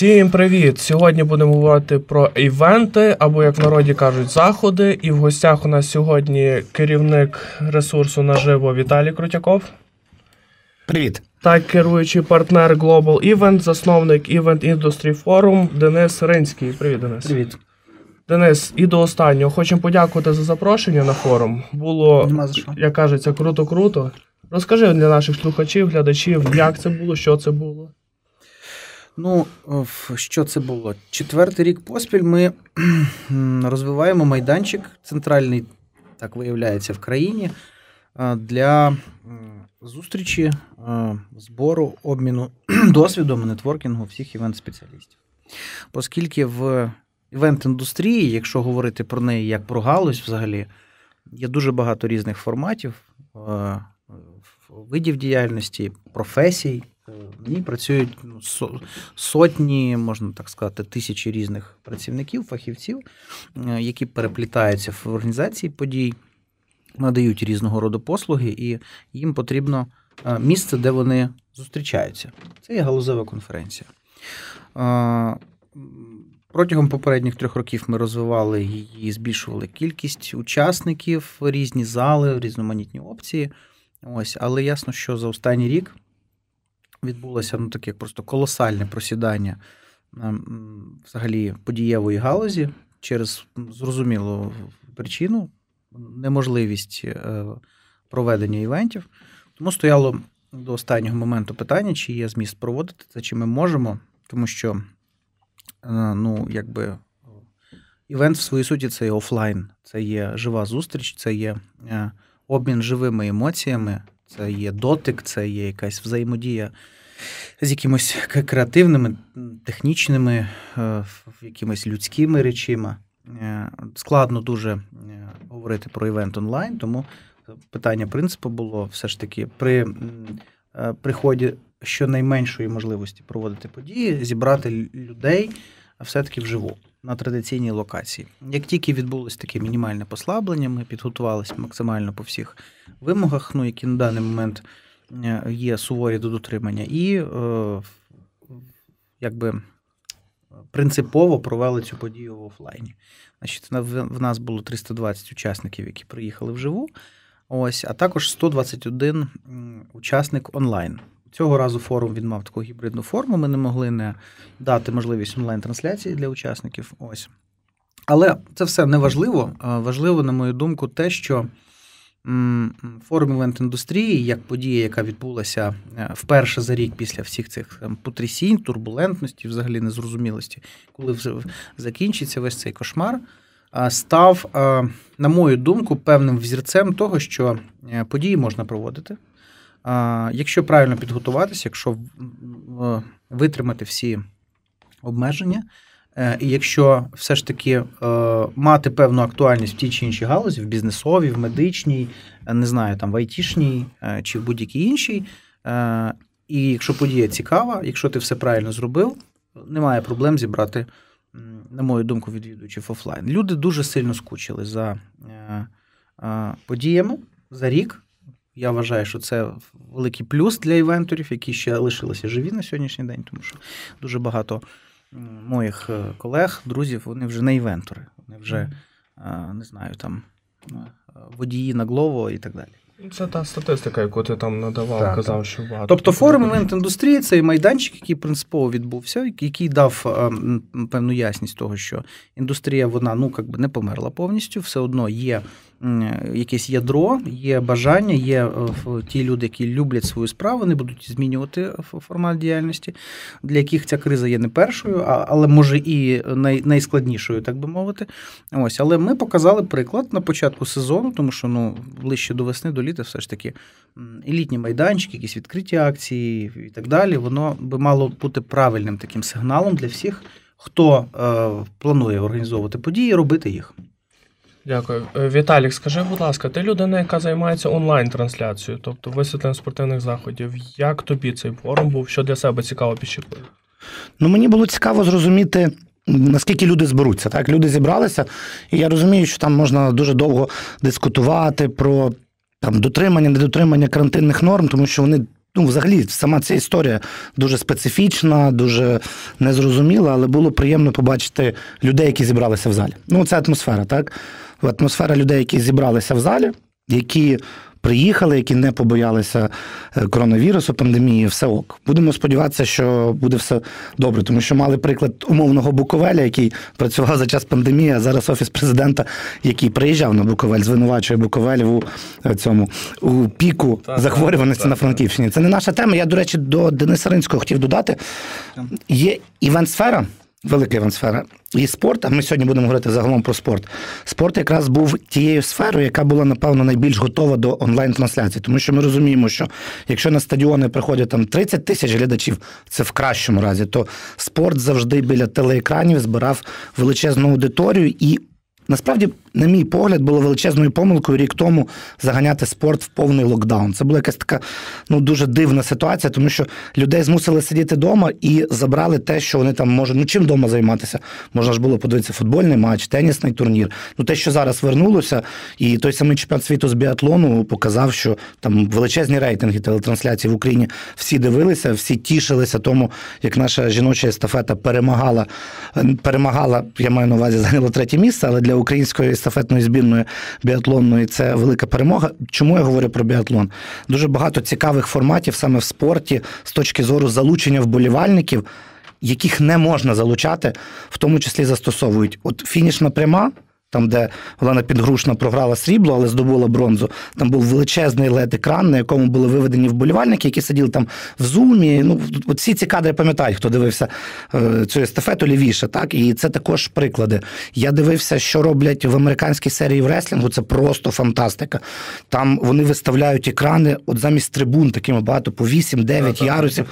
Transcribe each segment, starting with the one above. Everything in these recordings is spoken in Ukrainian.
Всім привіт! Сьогодні будемо говорити про івенти, або, як в народі кажуть, заходи. І в гостях у нас сьогодні керівник ресурсу наживо Віталій Крутяков Привіт. та керуючий партнер Global Event, засновник Event Industry Forum Денис Ринський. Привіт, Денис. Привіт. Денис, і до останнього хочемо подякувати за запрошення на форум. Було, як кажеться, круто-круто. Розкажи для наших слухачів, глядачів, як це було, що це було. Ну, що це було? Четвертий рік поспіль ми розвиваємо майданчик центральний, так виявляється, в країні для зустрічі, збору, обміну досвідом, нетворкінгу всіх івент-спеціалістів. Оскільки в івент-індустрії, якщо говорити про неї як про галузь взагалі, є дуже багато різних форматів, е, видів діяльності, професій. В ній працюють ну, сотні, можна так сказати, тисячі різних працівників, фахівців, е, які переплітаються в організації подій, надають різного роду послуги, і їм потрібно е, місце, де вони зустрічаються. Це є галузева конференція. Е, Протягом попередніх трьох років ми розвивали її, збільшували кількість учасників, різні зали, різноманітні опції. Ось, але ясно, що за останній рік відбулося ну, таке просто колосальне просідання ем, взагалі подієвої галузі через зрозумілу причину, неможливість е, проведення івентів. Тому стояло до останнього моменту питання, чи є зміст проводити це, чи ми можемо, тому що е, ну, якби. Івент в своїй суті це є офлайн, це є жива зустріч, це є е, обмін живими емоціями, це є дотик, це є якась взаємодія з якимось креативними, технічними, е, якимись людськими речима. Е, Складно дуже е, говорити про івент онлайн, тому питання принципу було все ж таки при приході щонайменшої можливості проводити події, зібрати лю- людей все-таки вживу на традиційній локації. Як тільки відбулось таке мінімальне послаблення, ми підготувалися максимально по всіх вимогах, ну, які на даний момент е, є суворі до дотримання, і е, якби принципово провели цю подію в офлайні. Значить, в нас було 320 учасників, які приїхали вживу. Ось, а також 121 учасник онлайн. Цього разу форум він мав таку гібридну форму. Ми не могли не дати можливість онлайн-трансляції для учасників. Ось. Але це все не важливо. Важливо, на мою думку, те, що форум івент індустрії, як подія, яка відбулася е, вперше за рік після всіх цих потрясінь, турбулентності, взагалі незрозумілості, коли закінчиться весь цей кошмар, став, на мою думку, певним взірцем того, що е, події можна проводити. Якщо правильно підготуватися, якщо витримати всі обмеження, е, і якщо все ж таки е, мати певну актуальність в тій чи іншій галузі, в бізнесовій, в медичній, е, не знаю, там в айтішній чи в будь-якій іншій, і якщо подія цікава, якщо ти все правильно зробив, немає проблем зібрати, на мою думку, відвідувачів офлайн. Люди дуже сильно скучили за подіями за рік. Я вважаю, що це великий плюс для івенторів, які ще лишилися живі на сьогоднішній день, тому що дуже багато моїх е, колег, друзів, вони вже не івентори, вони вже е, не знаю, там е, водії на Глово і так далі. Це та статистика, яку ти там надавав, Так, казав, що багато. Тобто форум івент індустрії це майданчик, який принципово відбувся, який дав певну ясність того, що індустрія вона ну як би не померла повністю, все одно є якесь ядро, є бажання, є е, ті люди, які люблять свою справу, вони будуть змінювати формат діяльності, для яких ця криза є не першою, а- але може і най, найскладнішою, так би мовити. Ось, але ми показали приклад на початку сезону, тому що ну ближче до весни, до літа, все ж таки м, і літні майданчики, якісь відкриті акції і так далі. Воно би мало бути правильним таким сигналом для всіх, хто е, планує організовувати події, робити їх. Дякую. Е, Віталік, скажи, будь ласка, ти людина, яка займається онлайн-трансляцією, тобто висвітленням спортивних заходів. Як тобі цей форум був? Що для себе цікаво підщепив? Ну мені було цікаво зрозуміти, наскільки люди зберуться. Так, люди зібралися, і я розумію, що там можна дуже довго дискутувати про там дотримання, недотримання карантинних норм, тому що вони ну, взагалі, сама ця історія дуже специфічна, дуже незрозуміла, але було приємно побачити людей, які зібралися в залі. Ну, це атмосфера, так? Атмосфера людей, які зібралися в залі, які приїхали, які не побоялися е, коронавірусу, пандемії, все ок. Будемо сподіватися, що буде все добре, тому що мали приклад умовного Буковеля, який працював за час пандемії, а зараз офіс президента, який приїжджав на Буковель, звинувачує Буковель у е, цьому у піку Так, захворюваності так, на. Франківщині. Це не наша тема. Я, до речі, до Дениса Ринського хотів додати. Є івент-сфера, велика івент-сфера, і спорт, а ми сьогодні будемо говорити загалом про спорт. Спорт якраз був тією сферою, яка була, напевно, найбільш готова до онлайн-трансляції. Тому що ми розуміємо, що якщо на стадіони приходять там 30 тисяч глядачів, це в кращому разі, то спорт завжди біля телеекранів збирав величезну аудиторію і. Насправді, на мій погляд, було величезною помилкою рік тому заганяти спорт в повний локдаун. Це була якась така ну дуже дивна ситуація, тому що людей змусили сидіти вдома і забрали те, що вони там можуть. Ну чим вдома займатися? Можна ж було подивитися футбольний матч, тенісний турнір. Ну те, що зараз вернулося, і той самий чемпіонат світу з біатлону показав, що там величезні рейтинги телетрансляцій в Україні всі дивилися, всі тішилися тому, як наша жіноча естафета перемагала. Перемагала, я маю на увазі, зайняла третє місце, але для української естафетної збірної біатлонної це велика перемога. Чому я говорю про біатлон? Дуже багато цікавих форматів саме в спорті з точки зору залучення вболівальників, яких не можна залучати, в тому числі застосовують. От фінішна пряма. Там, де Олена Підгрушна програла срібло, але здобула бронзу. Там був величезний led екран на якому були виведені вболівальники, які сиділи там в зумі. Ну, всі ці кадри пам'ятають, хто дивився е, цю естафету лівіше. Так? І це також приклади. Я дивився, що роблять в американській серії в реслінгу. Це просто фантастика. Там вони виставляють екрани, от замість трибун, такими багато по 8-9 ярусів,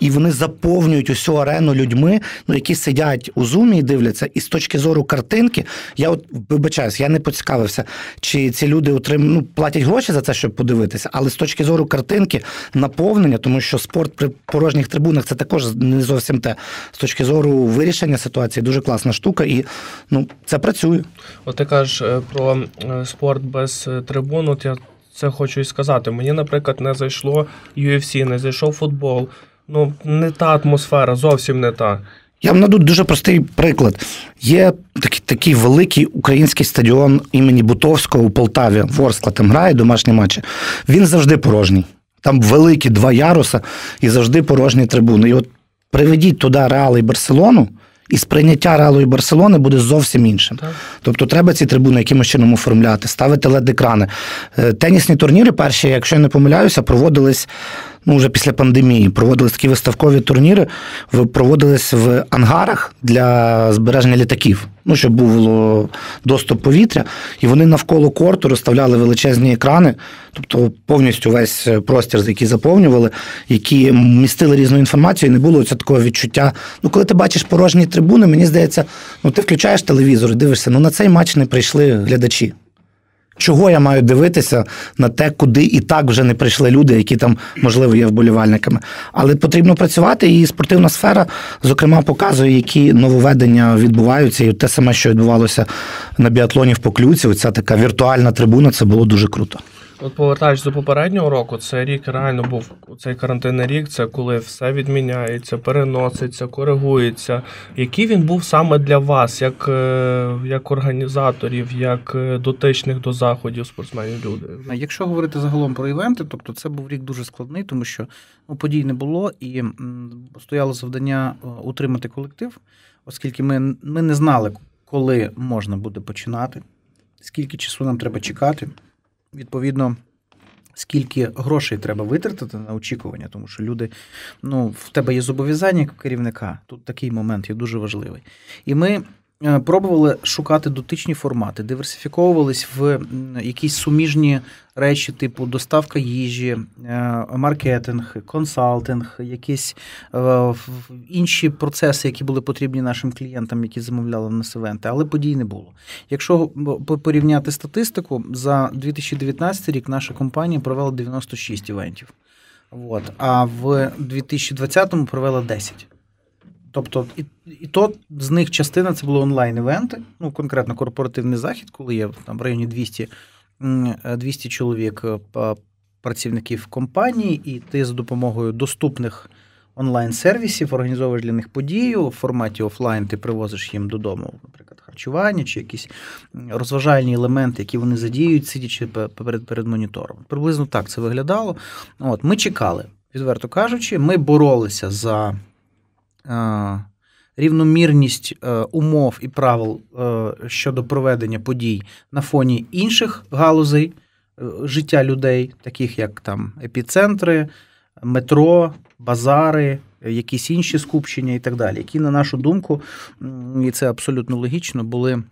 і вони заповнюють усю арену людьми, ну, які сидять у зумі і дивляться. І з точки зору картинки, я от вибачаюсь, я не поцікавився, чи ці люди отрим... ну, платять гроші за це, щоб подивитися, але з точки зору картинки, наповнення, тому що спорт при порожніх трибунах це також не зовсім те. З точки зору вирішення ситуації, дуже класна штука, і ну, це працює. От ти кажеш е, про е, спорт без е, трибун, от я це хочу і сказати. Мені, наприклад, не зайшло UFC, не зайшов футбол. Ну, не та атмосфера, зовсім не та. Я вам наду дуже простий приклад. Є такий, такий великий український стадіон імені Бутовського у Полтаві. Ворскла там грає домашні матчі. Він завжди порожній. Там великі два яруса і завжди порожні трибуни. І от приведіть туди Реал і Барселону, і сприйняття Реалу і Барселони буде зовсім іншим. Так. Тобто треба ці трибуни якимось чином оформляти, ставити лед-екрани. Е, Тенісні турніри перші, якщо я не помиляюся, проводились ну, вже після пандемії. Проводились такі виставкові турніри, проводились в ангарах для збереження літаків. Ну, щоб було доступ повітря, і вони навколо корту розставляли величезні екрани, тобто повністю весь е, простір, який заповнювали, які містили різну інформацію, і не було цього такого відчуття. Ну, коли ти бачиш порожні трибуни, мені здається, ну ти включаєш телевізор і дивишся, ну на цей матч не прийшли глядачі. Чого я маю дивитися на те, куди і так вже не прийшли люди, які там, можливо, є вболівальниками. Але потрібно працювати, і спортивна сфера, зокрема, показує, які нововведення відбуваються. І те саме, що відбувалося на біатлоні в Поклюці, оця така віртуальна трибуна, це було дуже круто. От повертаючись до попереднього року, це рік реально був цей карантинний рік, це коли все відміняється, переноситься, коригується. Який він був саме для вас, як, е, як організаторів, як е, дотичних до заходів спортсменів люди? Якщо говорити загалом про івенти, тобто це був рік дуже складний, тому що ну, подій не було, і стояло завдання е, утримати колектив, оскільки ми, ми не знали, коли можна буде починати, скільки часу нам треба чекати. Відповідно, скільки грошей треба витратити на очікування, тому що люди, ну, в тебе є зобов'язання як керівника. Тут такий момент є дуже важливий. І ми пробували шукати дотичні формати, диверсифіковувались в якісь суміжні речі, типу доставка їжі, е, маркетинг, консалтинг, якісь е, інші процеси, які були потрібні нашим клієнтам, які замовляли нас івенти, але подій не було. Якщо порівняти статистику, за 2019 рік наша компанія провела 96 івентів. От, а в 2020-му провела 10. Тобто, і, і то з них частина це були онлайн-івенти, ну конкретно корпоративний захід, коли є там в районі 200, е, 200 чоловік е, працівників компанії, і ти за допомогою доступних онлайн-сервісів організовуєш для них подію в форматі офлайн. Ти привозиш їм додому, наприклад, харчування чи якісь розважальні елементи, які вони задіють, сидячи перед перед монітором. Приблизно так це виглядало. От Ми чекали, відверто кажучи, ми боролися за. Е, рівномірність е, умов і правил е, щодо проведення подій на фоні інших галузей життя людей, таких як там епіцентри, метро, базари, якісь інші скупчення і так далі, які, на нашу думку, і це абсолютно логічно, були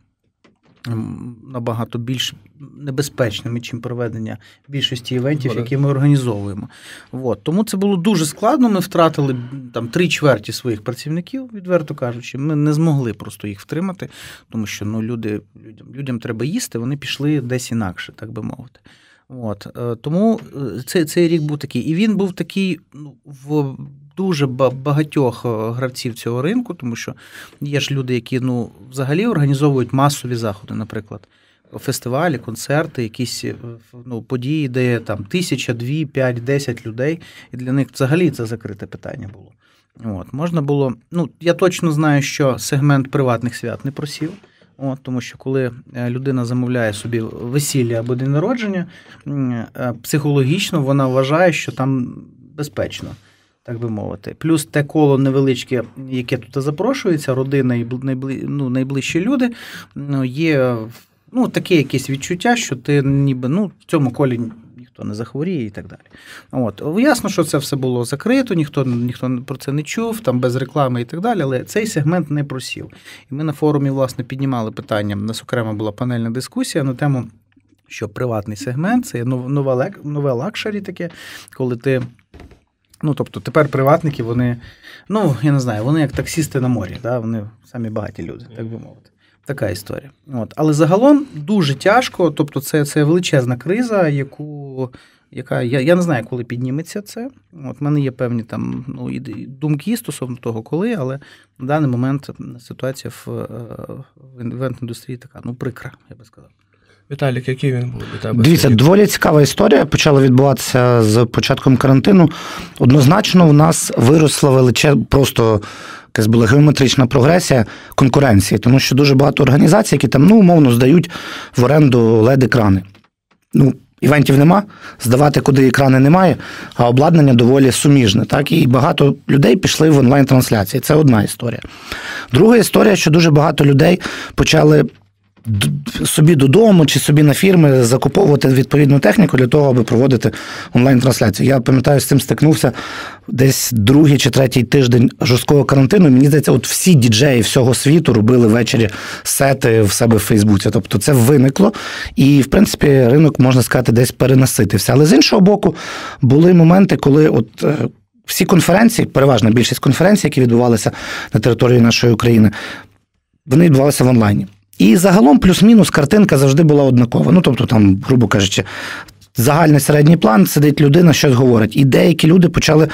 набагато більш небезпечними, чим проведення більшості івентів, які ми організовуємо. От. Тому це було дуже складно. Ми втратили там три чверті своїх працівників, відверто кажучи. Ми не змогли просто їх втримати, тому що ну, люди, людям, людям треба їсти, вони пішли десь інакше, так би мовити. От. Е, тому е, цей, цей рік був такий. І він був такий ну, в дуже багатьох е, гравців цього ринку, тому що є ж люди, які ну, взагалі організовують масові заходи, наприклад. Фестивалі, концерти, якісь ну, події, де там тисяча, дві, п'ять, десять людей, і для них взагалі це закрите питання було. От, Можна було, ну я точно знаю, що сегмент приватних свят не просів. От, Тому що коли е, людина замовляє собі весілля або день народження, е, психологічно вона вважає, що там безпечно, так би мовити. Плюс те коло невеличке, яке тут запрошується, родина і найбли, ну, найближчі люди, ну, є ну, таке якесь відчуття, що ти ніби ну, в цьому колі ніхто не захворіє і так далі. От. Ясно, що це все було закрито, ніхто ніхто про це не чув, там без реклами і так далі, але цей сегмент не просів. І ми на форумі, власне, піднімали питання. У нас окремо була панельна дискусія на тему. Що приватний сегмент це нове нове luxury таке, коли ти. Ну, тобто тепер приватники, вони, ну, я не знаю, вони як таксісти на морі, да? вони самі багаті люди, так би мовити. Така історія. От. Але загалом дуже тяжко. Тобто, це це величезна криза, яку яка я я не знаю, коли підніметься це. От в мене є певні там ну, думки стосовно того, коли, але на даний момент ситуація в, е, в івент-індустрії така ну прикра, я би сказав. Віталік, який він був для тебе? Дивіться, доволі цікава історія. Почала відбуватися з початком карантину. Однозначно, в нас виросла величезна просто якась була геометрична прогресія конкуренції, тому що дуже багато організацій, які там ну, умовно здають в оренду led екрани Ну, Івентів нема, здавати куди екрани немає, а обладнання доволі суміжне. Так? І багато людей пішли в онлайн-трансляції. Це одна історія. Друга історія, що дуже багато людей почали собі додому чи собі на фірми закуповувати відповідну техніку для того, аби проводити онлайн-трансляцію. Я пам'ятаю, з цим стикнувся десь другий чи третій тиждень жорсткого карантину. Мені здається, от всі діджеї всього світу робили ввечері сети в себе в Фейсбуці. Тобто це виникло, і в принципі ринок можна сказати десь перенаситився. Але з іншого боку, були моменти, коли от. Е, всі конференції, переважна більшість конференцій, які відбувалися на території нашої України, вони відбувалися в онлайні. І загалом, плюс-мінус, картинка завжди була однакова. Ну, тобто, там, грубо кажучи, загальний середній план сидить людина, щось говорить. І деякі люди почали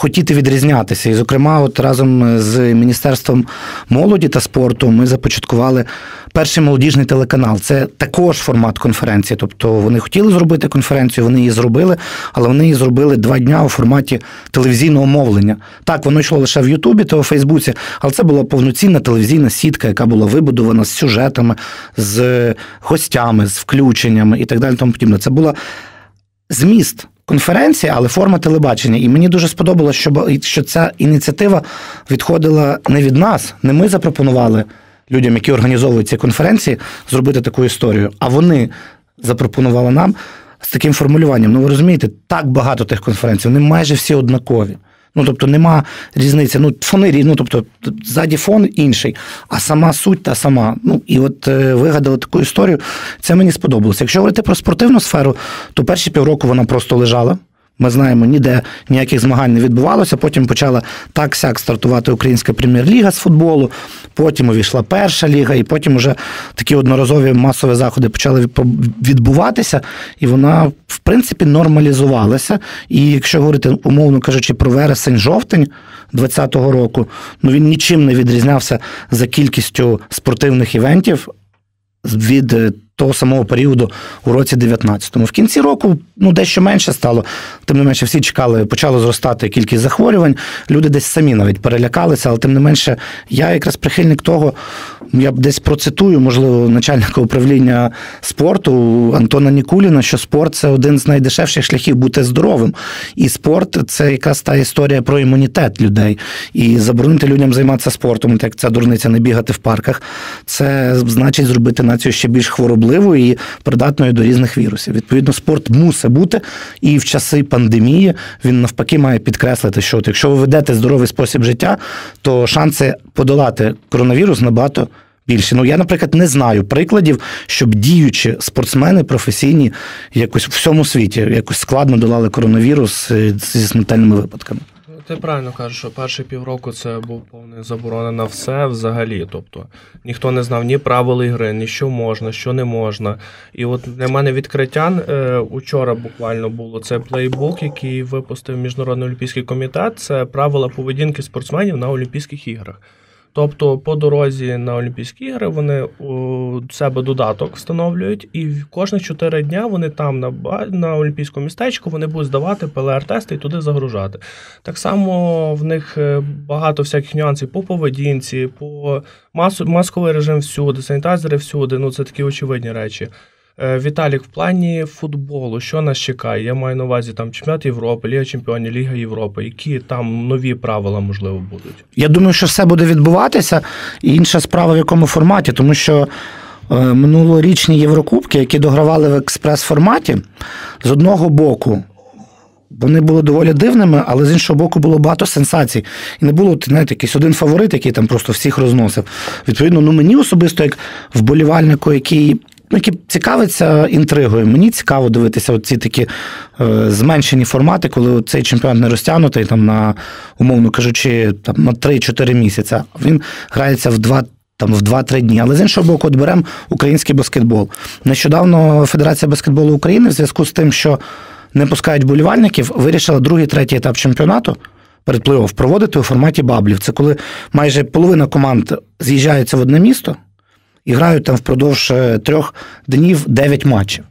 хотіти відрізнятися. І, зокрема, от разом з Міністерством молоді та спорту ми започаткували перший молодіжний телеканал. Це також формат конференції. Тобто вони хотіли зробити конференцію, вони її зробили, але вони її зробили два дня у форматі телевізійного мовлення. Так, воно йшло лише в Ютубі та у Фейсбуці, але це була повноцінна телевізійна сітка, яка була вибудована з сюжетами, з гостями, з включеннями і так далі. Тому подібне. Це була зміст конференція, але форма телебачення. І мені дуже сподобалося, що, що ця ініціатива відходила не від нас, не ми запропонували людям, які організовують ці конференції, зробити таку історію, а вони запропонували нам з таким формулюванням. Ну ви розумієте, так багато тих конференцій, вони майже всі однакові. Ну, тобто нема різниці. Ну, фони ну, тобто ззаді фон інший, а сама суть та сама. Ну, і от е, вигадали таку історію. Це мені сподобалося. Якщо говорити про спортивну сферу, то перші півроку вона просто лежала. Ми знаємо, ніде ніяких змагань не відбувалося. Потім почала так сяк стартувати Українська прем'єр-ліга з футболу. Потім увійшла перша ліга, і потім вже такі одноразові масові заходи почали відбуватися, і вона, в принципі, нормалізувалася. І якщо говорити, умовно кажучи, про вересень-жовтень 2020 року, ну він нічим не відрізнявся за кількістю спортивних івентів від того самого періоду у році 19-му. В кінці року ну, дещо менше стало, тим не менше, всі чекали, почало зростати кількість захворювань. Люди десь самі навіть перелякалися, але тим не менше, я якраз прихильник того, я б десь процитую, можливо, начальника управління спорту Антона Нікуліна, що спорт це один з найдешевших шляхів бути здоровим. І спорт це якраз та історія про імунітет людей. І заборонити людям займатися спортом, як ця дурниця не бігати в парках, це значить зробити націю ще більш хворобливою і придатною до різних вірусів. Відповідно, спорт мусить бути, і в часи пандемії він навпаки має підкреслити, що от якщо ви ведете здоровий спосіб життя, то шанси подолати коронавірус набагато. Більше. Ну, я, наприклад, не знаю прикладів, щоб діючі спортсмени професійні якось в всьому світі якось складно долали коронавірус е, зі смертельними випадками. Ти правильно кажеш, що перші півроку це був повний заборона на все взагалі. Тобто ніхто не знав ні правил ігри, ні що можна, що не можна. І от для мене відкриття е, учора буквально було це плейбук, який випустив Міжнародний олімпійський комітет. Це правила поведінки спортсменів на Олімпійських іграх. Тобто, по дорозі на Олімпійські ігри вони у себе додаток встановлюють, і кожних 4 дня вони там на на олімпійському містечку вони будуть здавати ПЛР-тести і туди загружати. Так само в них е, багато всяких нюансів по поведінці, по масу, масковий режим всюди, санітайзери всюди. Ну це такі очевидні речі. Е, Віталік, в плані футболу, що нас чекає? Я маю на увазі там чемпіонат Європи, Ліга Чемпіонів, Ліга Європи. Які там нові правила можливо будуть? Я думаю, що все буде відбуватися. Інша справа в якому форматі, тому що е, минулорічні Єврокубки, які догравали в експрес-форматі, з одного боку. Вони були доволі дивними, але з іншого боку було багато сенсацій. І не було, знаєте, якийсь один фаворит, який там просто всіх розносив. Відповідно, ну мені особисто, як вболівальнику, який, ну, який цікавиться інтригою, мені цікаво дивитися ці такі е, зменшені формати, коли цей чемпіонат не розтягнутий там на, умовно кажучи, там на 3-4 місяці. Він грається в два. Там в 2-3 дні. Але з іншого боку, от беремо український баскетбол. Нещодавно Федерація баскетболу України в зв'язку з тим, що не пускають болівальників, вирішила другий, третій етап чемпіонату перед плей-офф проводити у форматі баблів. Це коли майже половина команд з'їжджаються в одне місто і грають там впродовж е, трьох днів 9 матчів.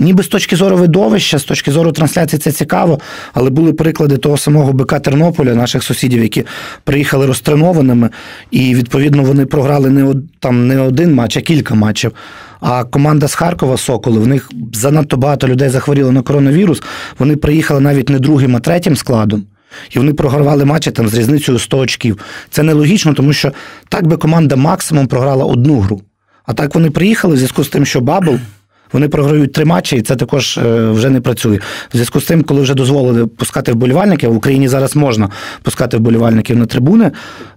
Ніби з точки зору видовища, з точки зору трансляції це цікаво, але були приклади того самого БК Тернополя, наших сусідів, які приїхали розтренованими, і відповідно вони програли не там не один матч, а кілька матчів. А команда з Харкова Соколи, в них занадто багато людей захворіло на коронавірус. Вони приїхали навіть не другим, а третім складом. І вони програвали матчі там з різницею 100 очків. Це нелогічно, тому що так би команда максимум програла одну гру. А так вони приїхали в зв'язку з тим, що Бабл. Вони програють три матчі, і це також е, вже не працює. В зв'язку з тим, коли вже дозволили пускати вболівальників, в Україні зараз можна пускати вболівальників на трибуни.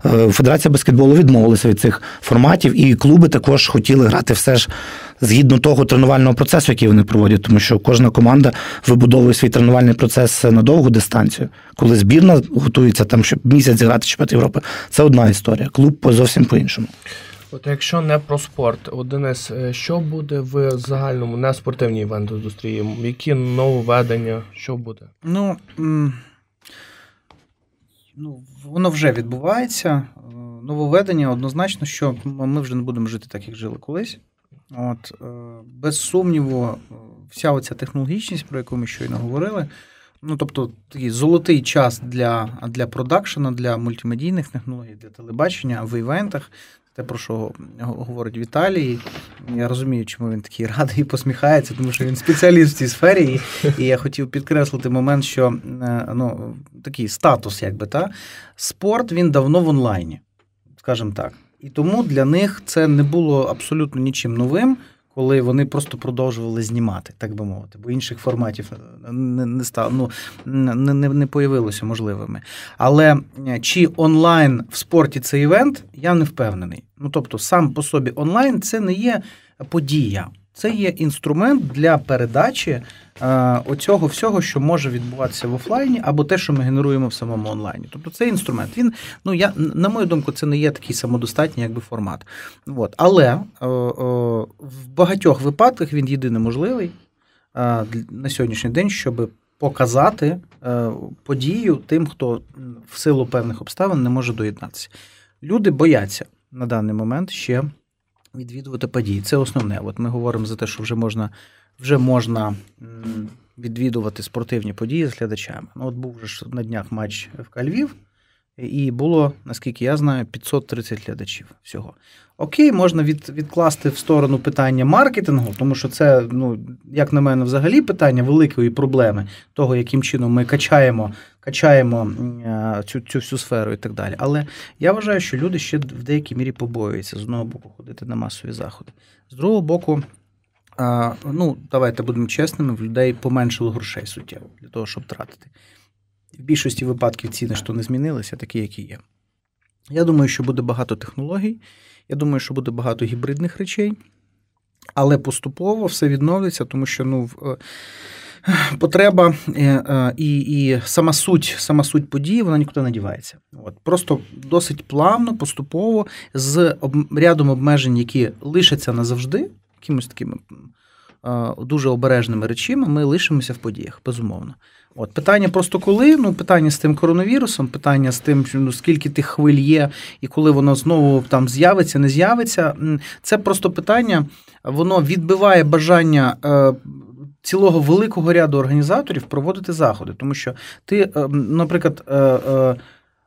е, Федерація баскетболу відмовилася від цих форматів, і клуби також хотіли грати все ж згідно того тренувального процесу, який вони проводять, тому що кожна команда вибудовує свій тренувальний процес на довгу дистанцію. Коли збірна готується там, щоб місяць грати чемпіонат Європи, це одна історія. Клуб по- зовсім по-іншому. От якщо не про спорт, от Денис, е, що буде в загальному не спортивній івент індустрії? Які нововведення? Що буде? Ну, ну, воно вже відбувається. Е, Нововведення однозначно, що ми вже не будемо жити так, як жили колись. От, е, без сумніву, вся оця технологічність, про яку ми щойно говорили, ну тобто такий золотий час для, для продакшена, для мультимедійних технологій, для телебачення в івентах. Те, про що говорить Віталій. Я розумію, чому він такий радий і посміхається, тому що він спеціаліст в цій сфері. І, і я хотів підкреслити момент, що е, ну, такий статус, якби та спорт він давно в онлайні, скажімо так. І тому для них це не було абсолютно нічим новим, коли вони просто продовжували знімати, так би мовити, бо інших форматів не, не стало, ну, не, не, не появилося можливими. Але е, чи онлайн в спорті це івент, я не впевнений. Ну тобто, сам по собі онлайн це не є подія. Це є інструмент для передачі е, оцього всього, що може відбуватися в офлайні, або те, що ми генеруємо в самому онлайні. Тобто це інструмент. Він, ну я на мою думку, це не є такий самодостатній, якби формат. От. Але е, е, в багатьох випадках він єдине можливий е, на сьогоднішній день, щоб показати е, подію тим, хто в силу певних обставин не може доєднатися. Люди бояться на даний момент ще відвідувати події. Це основне. От ми говоримо за те, що вже можна вже можна відвідувати спортивні події з глядачами. Ну, От був вже на днях матч в Львів, і було, наскільки я знаю, 530 глядачів всього. Окей, можна від, відкласти в сторону питання маркетингу, тому що це, ну, як на мене, взагалі питання великої проблеми того, яким чином ми качаємо качаємо цю цю всю сферу і так далі. Але я вважаю, що люди ще в деякій мірі побоюються з одного боку ходити на масові заходи. З другого боку, ну, давайте будемо чесними, в людей поменшало грошей суттєво для того, щоб тратити. В більшості випадків ціни що не змінилися, такі, які є. Я думаю, що буде багато технологій, я думаю, що буде багато гібридних речей, але поступово все відновиться, тому що ну, е, потреба е, е, і і сама суть сама суть події вона нікуди не дівається. От. Просто досить плавно, поступово, з рядом обмежень, які лишаться назавжди, якимось такими дуже обережними речами, ми лишимося в подіях, безумовно. От Питання просто коли, ну питання з тим коронавірусом, питання з тим, ну, скільки тих хвиль є, і коли воно знову там з'явиться, не з'явиться. Це просто питання, воно відбиває бажання. Е, цілого великого ряду організаторів проводити заходи, тому що ти, е, наприклад, е,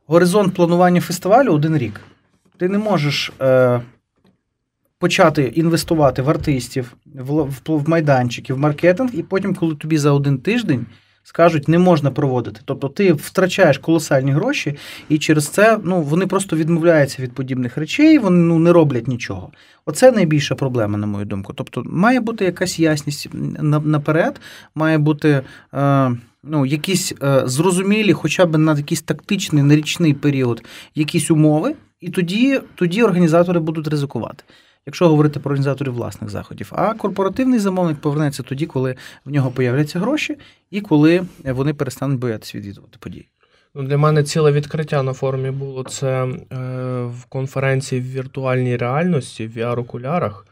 горизонт планування фестивалю один рік. Ти не можеш почати інвестувати в артистів, в, майданчики, в маркетинг, і потім, коли тобі за один тиждень скажуть, не можна проводити. Тобто ти втрачаєш колосальні гроші, і через це ну, вони просто відмовляються від подібних речей, вони ну, не роблять нічого. Оце найбільша проблема, на мою думку. Тобто, має бути якась ясність наперед, має бути. Е, Ну, якісь е, зрозумілі, хоча б на якийсь тактичний нерічний період, якісь умови, і тоді тоді організатори будуть ризикувати якщо говорити про організаторів власних заходів. А корпоративний замовник повернеться тоді, коли в нього появляться гроші, і коли вони перестануть боятися відвідувати події. Ну, Для мене ціле відкриття на форумі було це е, в конференції в віртуальній реальності в VR-окулярах.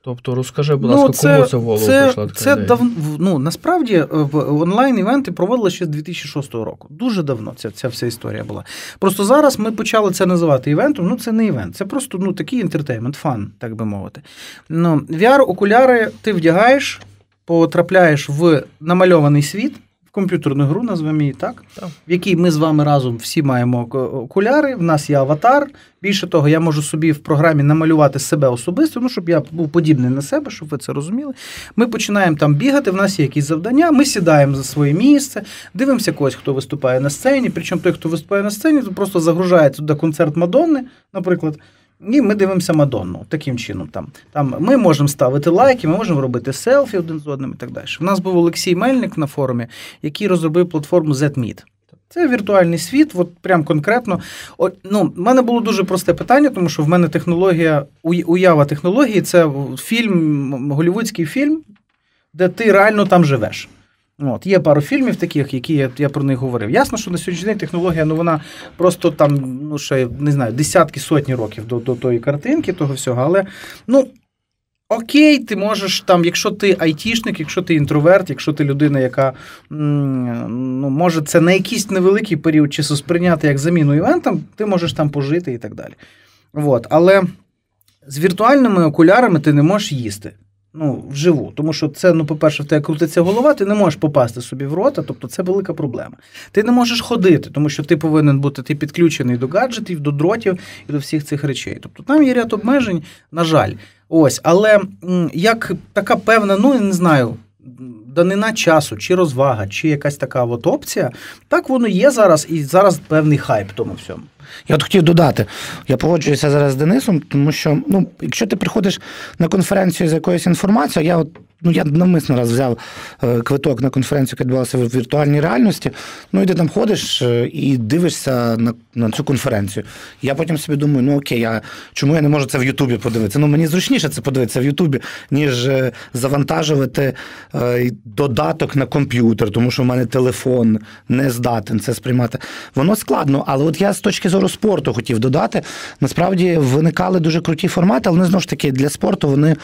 Тобто розкажи, будь ласка, ну, це, кому це в голову це, прийшла така Це дав, ну, насправді в онлайн-івенти проводили ще з 2006 року. Дуже давно ця ця вся історія була. Просто зараз ми почали це називати івентом. Ну, це не івент, це просто ну, такий інтертеймент, фан, так би мовити. Ну, VR-окуляри ти вдягаєш, потрапляєш в намальований світ комп'ютерну гру, назвемо її так, так, в якій ми з вами разом всі маємо окуляри, в нас є аватар. Більше того, я можу собі в програмі намалювати себе особисто, ну, щоб я був подібний на себе, щоб ви це розуміли. Ми починаємо там бігати, в нас є якісь завдання, ми сідаємо за своє місце, дивимося когось, хто виступає на сцені. Причому той, хто виступає на сцені, то просто загружає туди концерт Мадонни, наприклад. І ми дивимося Мадонну таким чином. Там там Ми можемо ставити лайки, ми можемо робити селфі один з одним і так далі. У нас був Олексій Мельник на форумі, який розробив платформу ZMeet. Це віртуальний світ, от прям конкретно. О, ну, У мене було дуже просте питання, тому що в мене технологія, уява технології це фільм, голівудський фільм, де ти реально там живеш. От, Є пару фільмів таких, які я я про них говорив. Ясно, що на сьогоднішній день технологія ну вона просто там, ну ще не знаю, десятки сотні років до до тої картинки, того всього. Але ну окей, ти можеш там, якщо ти айтішник, якщо ти інтроверт, якщо ти людина, яка ну, може це на якийсь невеликий період часу сприйняти як заміну івентам, ти можеш там пожити і так далі. От, Але з віртуальними окулярами ти не можеш їсти ну, вживу. Тому що це, ну, по-перше, в тебе крутиться голова, ти не можеш попасти собі в рота, тобто це велика проблема. Ти не можеш ходити, тому що ти повинен бути ти підключений до гаджетів, до дротів і до всіх цих речей. Тобто там є ряд обмежень, на жаль. Ось, але як така певна, ну я не знаю. Данина часу, чи розвага, чи якась така от опція, так воно є зараз, і зараз певний хайп тому всьому. Я от хотів додати, я погоджуюся зараз з Денисом, тому що ну, якщо ти приходиш на конференцію з якоюсь інформацією, я от ну я навмисно раз взяв е, квиток на конференцію, яка відбувалася в віртуальній реальності. Ну і ти там ходиш е, і дивишся на на цю конференцію. Я потім собі думаю, ну окей, а чому я не можу це в Ютубі подивитися? Ну мені зручніше це подивитися в Ютубі, ніж е, завантажувати додаток на комп'ютер, тому що в мене телефон не здатен це сприймати. Воно складно, але от я з точки зору спорту хотів додати. Насправді виникали дуже круті формати, але не знову ж таки для спорту вони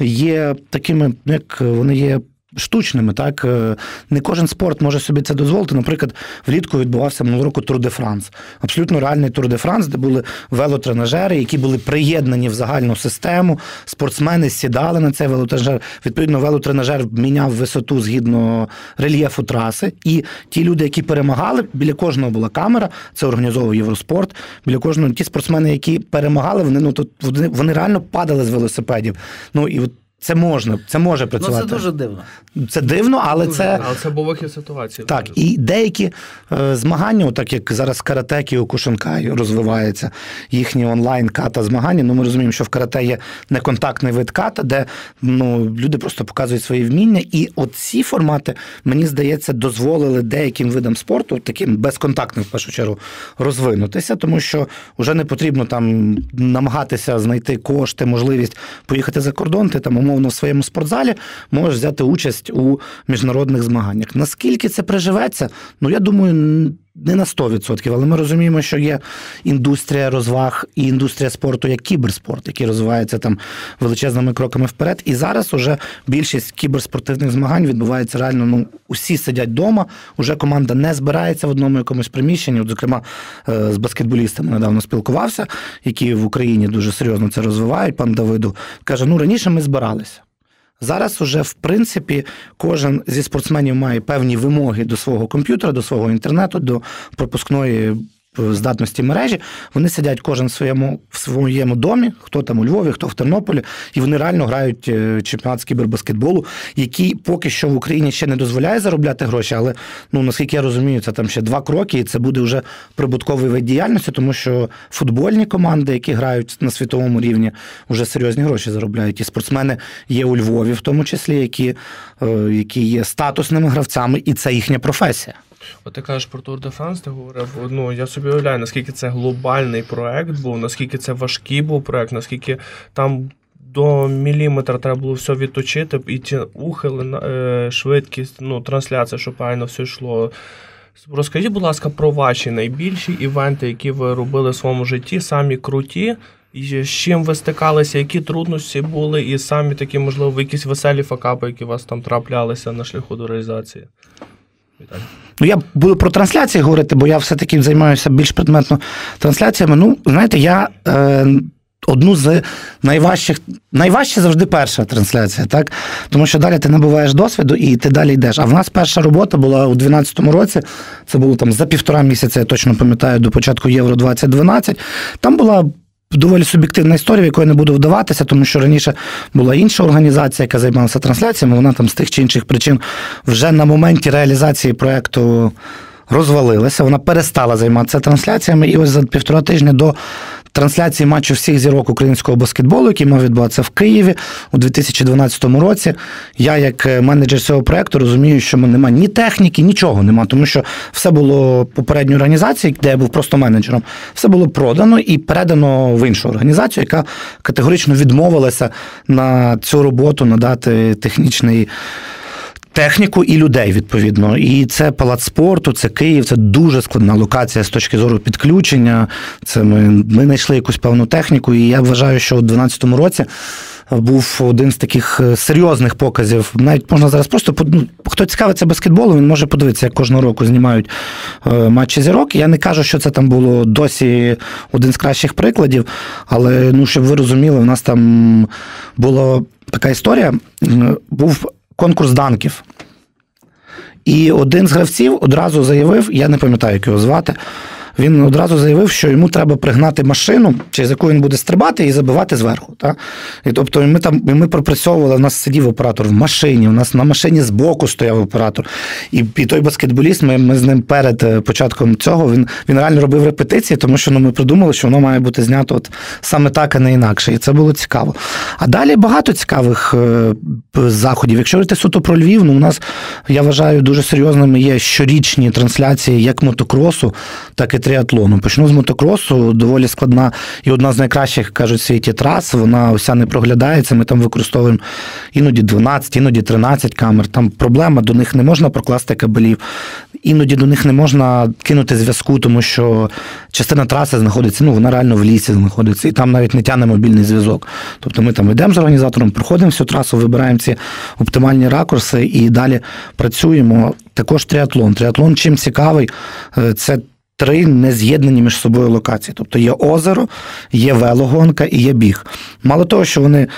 є такими, ну як вони є штучними. Так е, не кожен спорт може собі це дозволити. Наприклад, влітку відбувався минулого року Тур де Франс. Абсолютно реальний Тур де Франс, де були велотренажери, які були приєднані в загальну систему. Спортсмени сідали на цей велотренажер. Відповідно, велотренажер міняв висоту згідно рельєфу траси. І ті люди, які перемагали, біля кожного була камера. Це організовував Євроспорт. Біля кожного ті спортсмени, які перемагали, вони ну тут вони, вони реально падали з велосипедів. Ну і от це можна, це може працювати. Ну, це дуже дивно. Це дивно, але Дуже це. Але це був вихід ситуації. Так, і деякі е, змагання, так як зараз карате Кіокушинкай розвивається, їхні онлайн ката змагання. Ну ми розуміємо, що в карате є неконтактний вид ката, де ну, люди просто показують свої вміння. І от ці формати, мені здається, дозволили деяким видам спорту, таким безконтактним в першу чергу, розвинутися, тому що вже не потрібно там намагатися знайти кошти, можливість поїхати за кордон. Ти там умовно в своєму спортзалі можеш взяти участь у міжнародних змаганнях. Наскільки це приживеться? Ну я думаю, не на 100%, але ми розуміємо, що є індустрія розваг і індустрія спорту як кіберспорт, який розвивається там величезними кроками вперед. І зараз уже більшість кіберспортивних змагань відбувається реально. Ну усі сидять вдома, уже команда не збирається в одному якомусь приміщенні. От, зокрема, е, з баскетболістами недавно спілкувався, які в Україні дуже серйозно це розвивають. Пан Давиду каже: ну раніше ми збиралися. Зараз уже, в принципі, кожен зі спортсменів має певні вимоги до свого комп'ютера, до свого інтернету, до пропускної здатності мережі. Вони сидять кожен в своєму в своєму домі, хто там у Львові, хто в Тернополі, і вони реально грають е, чемпіонат з кібербаскетболу, який поки що в Україні ще не дозволяє заробляти гроші. Але ну наскільки я розумію, це там ще два кроки, і це буде вже прибутковий вид діяльності, тому що футбольні команди, які грають на світовому рівні, вже серйозні гроші заробляють. І спортсмени є у Львові, в тому числі, які, е, які є статусними гравцями, і це їхня професія. От ти кажеш про Tour de France, ти говорив, ну я собі уявляю, наскільки це глобальний проект був, наскільки це важкий був проект, наскільки там до міліметра треба було все відточити, і ті ухили, е, швидкість, ну, трансляція, щоб правильно все йшло. Розкажіть, будь ласка, про ваші найбільші івенти, які ви робили в своєму житті, самі круті. І з чим ви стикалися, які трудності були, і самі такі, можливо, якісь веселі факапи, які у вас там траплялися на шляху до реалізації? Ну, я буду про трансляції говорити, бо я все-таки займаюся більш предметно трансляціями. Ну, знаєте, я е, одну з найважчих, найважче завжди перша трансляція, так? Тому що далі ти набуваєш досвіду і ти далі йдеш. А в нас перша робота була у 2012 році. Це було там за півтора місяця, я точно пам'ятаю, до початку Євро 2012. Там була доволі суб'єктивна історія, в яку я не буду вдаватися, тому що раніше була інша організація, яка займалася трансляціями. Вона там з тих чи інших причин вже на моменті реалізації проєкту розвалилася. Вона перестала займатися трансляціями. І ось за півтора тижня до трансляції матчу всіх зірок українського баскетболу, який мав відбуватися в Києві у 2012 році. Я, як е, менеджер цього проекту, розумію, що немає ні техніки, нічого нема, тому що все було попередньої організації, де я був просто менеджером, все було продано і передано в іншу організацію, яка категорично відмовилася на цю роботу надати технічний техніку і людей відповідно. І це палац спорту, це Київ, це дуже складна локація з точки зору підключення. Це ми, ми знайшли якусь певну техніку, і я вважаю, що у 2012 році. Був один з таких е, серйозних показів. Навіть можна зараз просто ну, хто цікавиться баскетболом, він може подивитися, як кожного року знімають е, матчі зірок. Я не кажу, що це там було досі один з кращих прикладів, але ну, щоб ви розуміли, у нас там була така історія. Був конкурс данків. І один з гравців одразу заявив, я не пам'ятаю, як його звати він одразу заявив, що йому треба пригнати машину, через яку він буде стрибати і забивати зверху. Так? І тобто ми там ми пропрацьовували, у нас сидів оператор в машині, у нас на машині збоку стояв оператор. І і той баскетболіст, ми ми з ним перед е, початком цього він він реально робив репетиції, тому що ну, ми придумали, що воно має бути знято от саме так, а не інакше. І це було цікаво. А далі багато цікавих е, заходів. Якщо говорити суто про Львів, ну у нас я вважаю дуже серйозними є щорічні трансляції як мотокросу, так і тріатлону. Почну з мотокросу, доволі складна і одна з найкращих, кажуть, в світі трас. Вона вся не проглядається. Ми там використовуємо іноді 12, іноді 13 камер. Там проблема, до них не можна прокласти кабелів. Іноді до них не можна кинути зв'язку, тому що частина траси знаходиться, ну вона реально в лісі знаходиться, і там навіть не тягне мобільний зв'язок. Тобто ми там йдемо з організатором, проходимо всю трасу, вибираємо ці оптимальні ракурси і далі працюємо. Також тріатлон. Тріатлон чим цікавий, е, це. Три нез'єднані між собою локації. Тобто є озеро, є велогонка і є біг. Мало того, що вони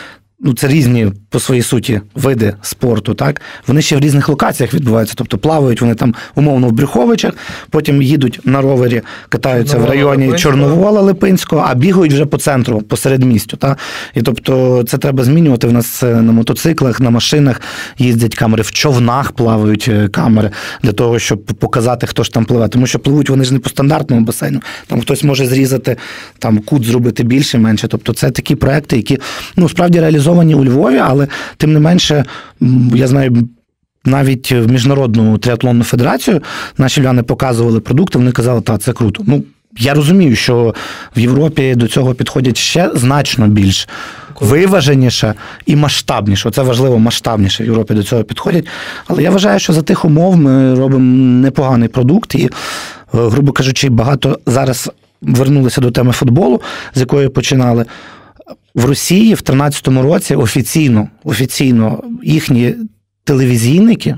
ну це різні по своїй суті види спорту, так вони ще в різних локаціях відбуваються. Тобто плавають вони там умовно в Брюховичах, потім їдуть на ровері, катаються Чорновола, в районі Липинського. Чорновола Липинського, а бігають вже по центру, посеред містю. Так? І тобто це треба змінювати. В нас е, на мотоциклах, на машинах їздять камери, в човнах плавають е, камери для того, щоб показати, хто ж там пливе. Тому що пливуть вони ж не по стандартному басейну. Там хтось може зрізати там кут, зробити більше, менше. Тобто, це такі проекти, які ну справді реалізовані у Львові, але тим не менше, я знаю. Навіть в міжнародну триатлонну федерацію наші львяни показували продукти, вони казали, та це круто. Ну я розумію, що в Європі до цього підходять ще значно більш виваженіше і масштабніше. Це важливо, масштабніше в Європі до цього підходять. Але я вважаю, що за тих умов ми робимо непоганий продукт, і, е, грубо кажучи, багато зараз вернулися до теми футболу, з якої починали. В Росії в 13-му році офіційно, офіційно їхні телевізійники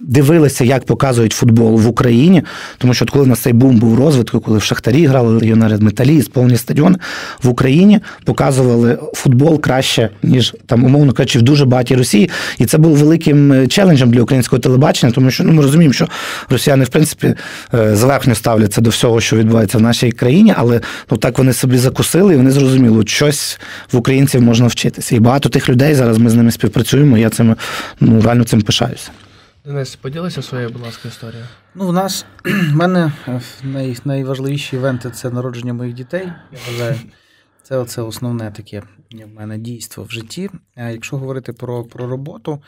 дивилися, як показують футбол в Україні, тому що коли у нас цей бум був розвитку, коли в Шахтарі грали легіонери Металі, повні стадіони, в Україні показували футбол краще, ніж там, умовно кажучи, в дуже багатій Росії. І це був великим е, челенджем для українського телебачення, тому що ну, ми розуміємо, що росіяни, в принципі, е, зверхньо ставляться до всього, що відбувається в нашій країні, але ну так вони собі закусили, і вони зрозуміли, от щось в українців можна вчитися. І багато тих людей зараз ми з ними співпрацюємо. Я цим ну реально цим пишаюся. Денис, поділися своєю, будь ласка, історією. Ну, в нас в мене е, най, найважливіші івенти це народження моїх дітей. Я вважаю, це оце основне таке в мене дійство в житті. А якщо говорити про, про роботу,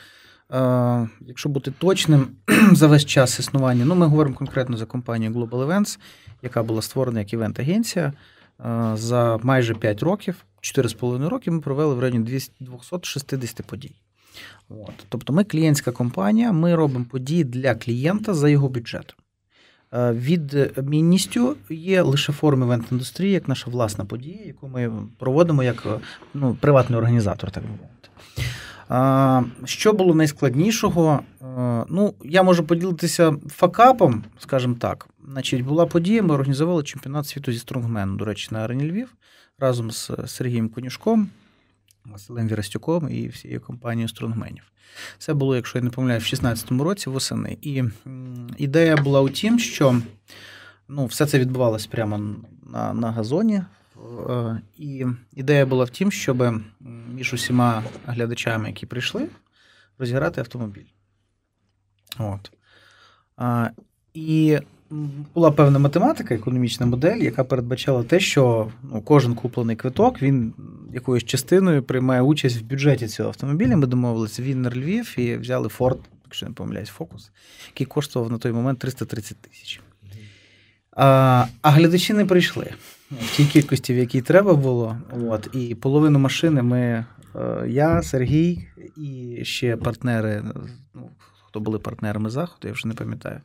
е, якщо бути точним за весь час існування, ну ми говоримо конкретно за компанію Global Events, яка була створена як івент-агенція. Е, за майже 5 років, 4,5 роки, ми провели в районі 200 260 подій. От. Тобто ми клієнтська компанія, ми робимо події для клієнта за його бюджет. Е, Відмінністю є лише форм івент-індустрії, як наша власна подія, яку ми проводимо як ну, приватний організатор, так мовити. Що було найскладнішого? Е, Ну, я можу поділитися факапом, скажімо так. Значить, була подія, ми організували чемпіонат світу зі стронгмену, до речі, на арені Львів разом з Сергієм Конюшком, Василем Вірастюком і всією компанією стронгменів. Це було, якщо я не помиляю, в 2016 році восени. І ідея була у тім, що ну, все це відбувалося прямо на, на газоні. Е, І ідея була в тім, щоб між усіма глядачами, які прийшли, розіграти автомобіль. От. І була певна математика, економічна модель, яка передбачала те, що ну, кожен куплений квиток він якоюсь частиною приймає участь в бюджеті цього автомобіля. Ми домовилися Віннер Львів і взяли Ford, якщо не помиляюсь, Фокус, який коштував на той момент 330 тисяч. А, а глядачі не прийшли в тій кількості, в якій треба було. От, і половину машини ми, е, я, Сергій і ще партнери, ну, хто були партнерами заходу, я вже не пам'ятаю.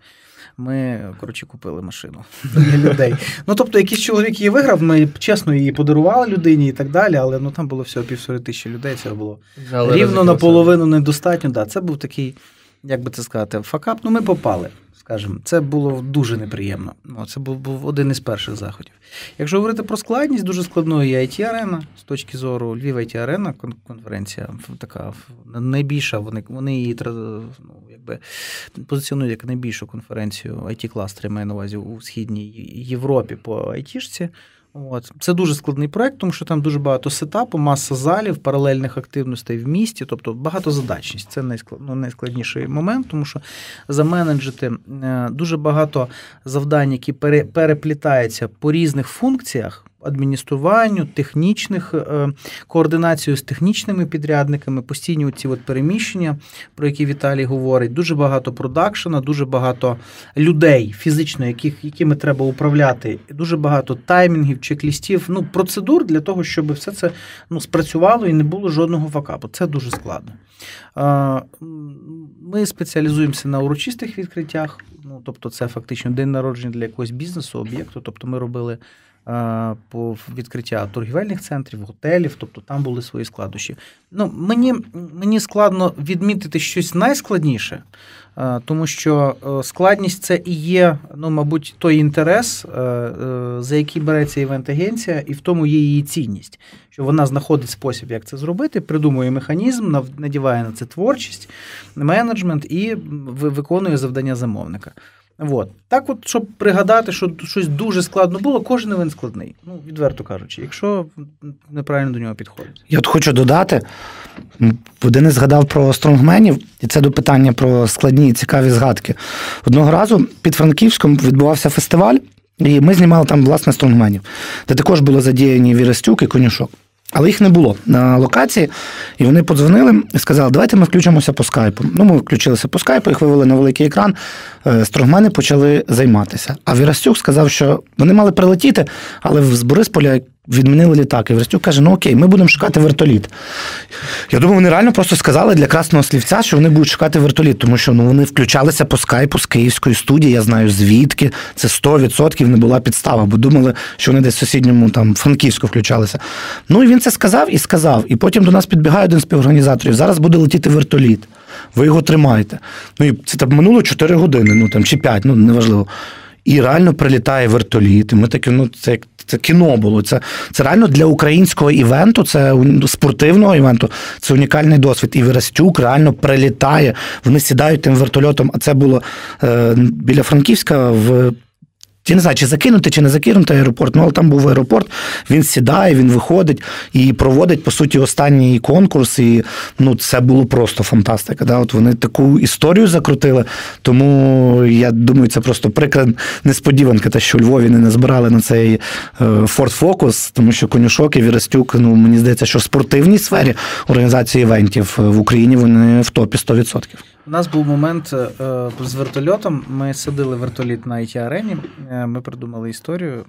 Ми, коротше, купили машину для людей. Ну, тобто, якийсь чоловік її виграв, ми чесно її подарували людині і так далі, але ну, там було всього півтори тисячі людей, це було але рівно наполовину недостатньо. Да, це був такий, як би це сказати, факап. Ну, ми попали, скажімо. Це було дуже неприємно. Це був, один із перших заходів. Якщо говорити про складність, дуже складною є it арена з точки зору Львів it арена конференція така найбільша. Вони вони її ну, якби позиціонують як найбільшу конференцію it кластері маю на увазі у східній Європі по айтішці. От. Це дуже складний проект, тому що там дуже багато сетапу, маса залів, паралельних активностей в місті, тобто багатозадачність. Це ну, найскладніший момент, тому що заменеджити е, дуже багато завдань, які пере... переплітаються по різних функціях. Адмініструванню, технічних е, координацію з технічними підрядниками, постійні ці от переміщення, про які Віталій говорить. Дуже багато продакшена, дуже багато людей фізично, яких, якими треба управляти, дуже багато таймінгів, чек-лістів, ну, процедур для того, щоб все це ну, спрацювало і не було жодного факапу. Це дуже складно. Ми спеціалізуємося на урочистих відкриттях. Ну, тобто, це фактично день народження для якогось бізнесу, об'єкту. Тобто, ми робили по відкриття торгівельних центрів, готелів, тобто там були свої складнощі. Ну, Мені мені складно відмітити щось найскладніше, тому що е, складність це і є, ну, мабуть, той інтерес, е, е, за який береться івент-агенція, і в тому є її цінність, що вона знаходить спосіб, як це зробити, придумує механізм, надіває на це творчість, менеджмент і виконує завдання замовника. От. Так, от, щоб пригадати, що щось дуже складно було, кожен івент складний. Ну, відверто кажучи, якщо неправильно до нього підходить. Я от хочу додати, Денис згадав про стронгменів, і це до питання про складні і цікаві згадки. Одного разу під Франківськом відбувався фестиваль, і ми знімали там, власне, стронгменів, де також були задіяні Вірестюк і Конюшок. Але їх не було на локації, і вони подзвонили і сказали, давайте ми включимося по скайпу. Ну, ми включилися по скайпу, їх вивели на великий екран, е, строгмени почали займатися. А Вірастюк сказав, що вони мали прилетіти, але з Борисполя відмінили літак. І Верстюк каже: ну окей, ми будемо шукати вертоліт. Я думаю, вони реально просто сказали для красного слівця, що вони будуть шукати вертоліт, тому що ну, вони включалися по скайпу з київської студії. Я знаю звідки. Це 100% не була підстава, бо думали, що вони десь в сусідньому там Франківську включалися. Ну і він це сказав і сказав. І потім до нас підбігає один з співорганізаторів. Зараз буде летіти вертоліт. Ви його тримаєте. Ну і це там минуло 4 години, ну там чи 5, ну неважливо. І реально прилітає вертоліт. Ми такі, ну це як це кіно було. Це це реально для українського івенту, це спортивного івенту, це унікальний досвід. І Верестюк реально прилітає. Вони сідають тим вертольотом. А це було е, біля Франківська в я не знаю, чи закинути, чи не закинути аеропорт. Ну, але там був аеропорт, він сідає, він виходить і проводить, по суті, останній конкурс. І ну, це було просто фантастика. Да? От Вони таку історію закрутили. Тому я думаю, це просто прикра несподіванка, те, що у Львові не назбирали на цей Ford Focus, тому що конюшок і Вірастюк, ну мені здається, що в спортивній сфері організації івентів в Україні вони в топі 100%. У нас був момент е, з вертольотом. Ми сидили вертоліт на it арені е, Ми придумали історію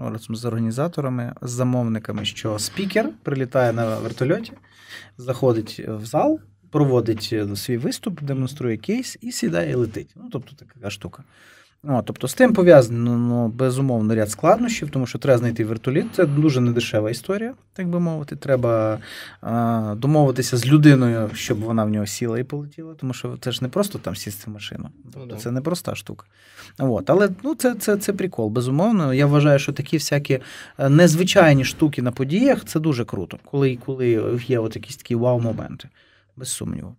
ну, разом з організаторами, з замовниками, що спікер прилітає на вертольоті, заходить в зал, проводить е, свій виступ, демонструє кейс і сідає і летить. Ну, тобто така штука. О, Тобто з тим пов'язано ну, безумовно ряд складнощів, тому що треба знайти вертоліт. Це дуже недешева історія, так би мовити. Треба а, домовитися з людиною, щоб вона в нього сіла і полетіла, тому що це ж не просто там сісти в машину. Тобто Це не проста штука. От. Але ну, це це, це прикол, безумовно. Я вважаю, що такі всякі е, незвичайні штуки на подіях це дуже круто, коли коли є от якісь такі вау-моменти, без сумніву.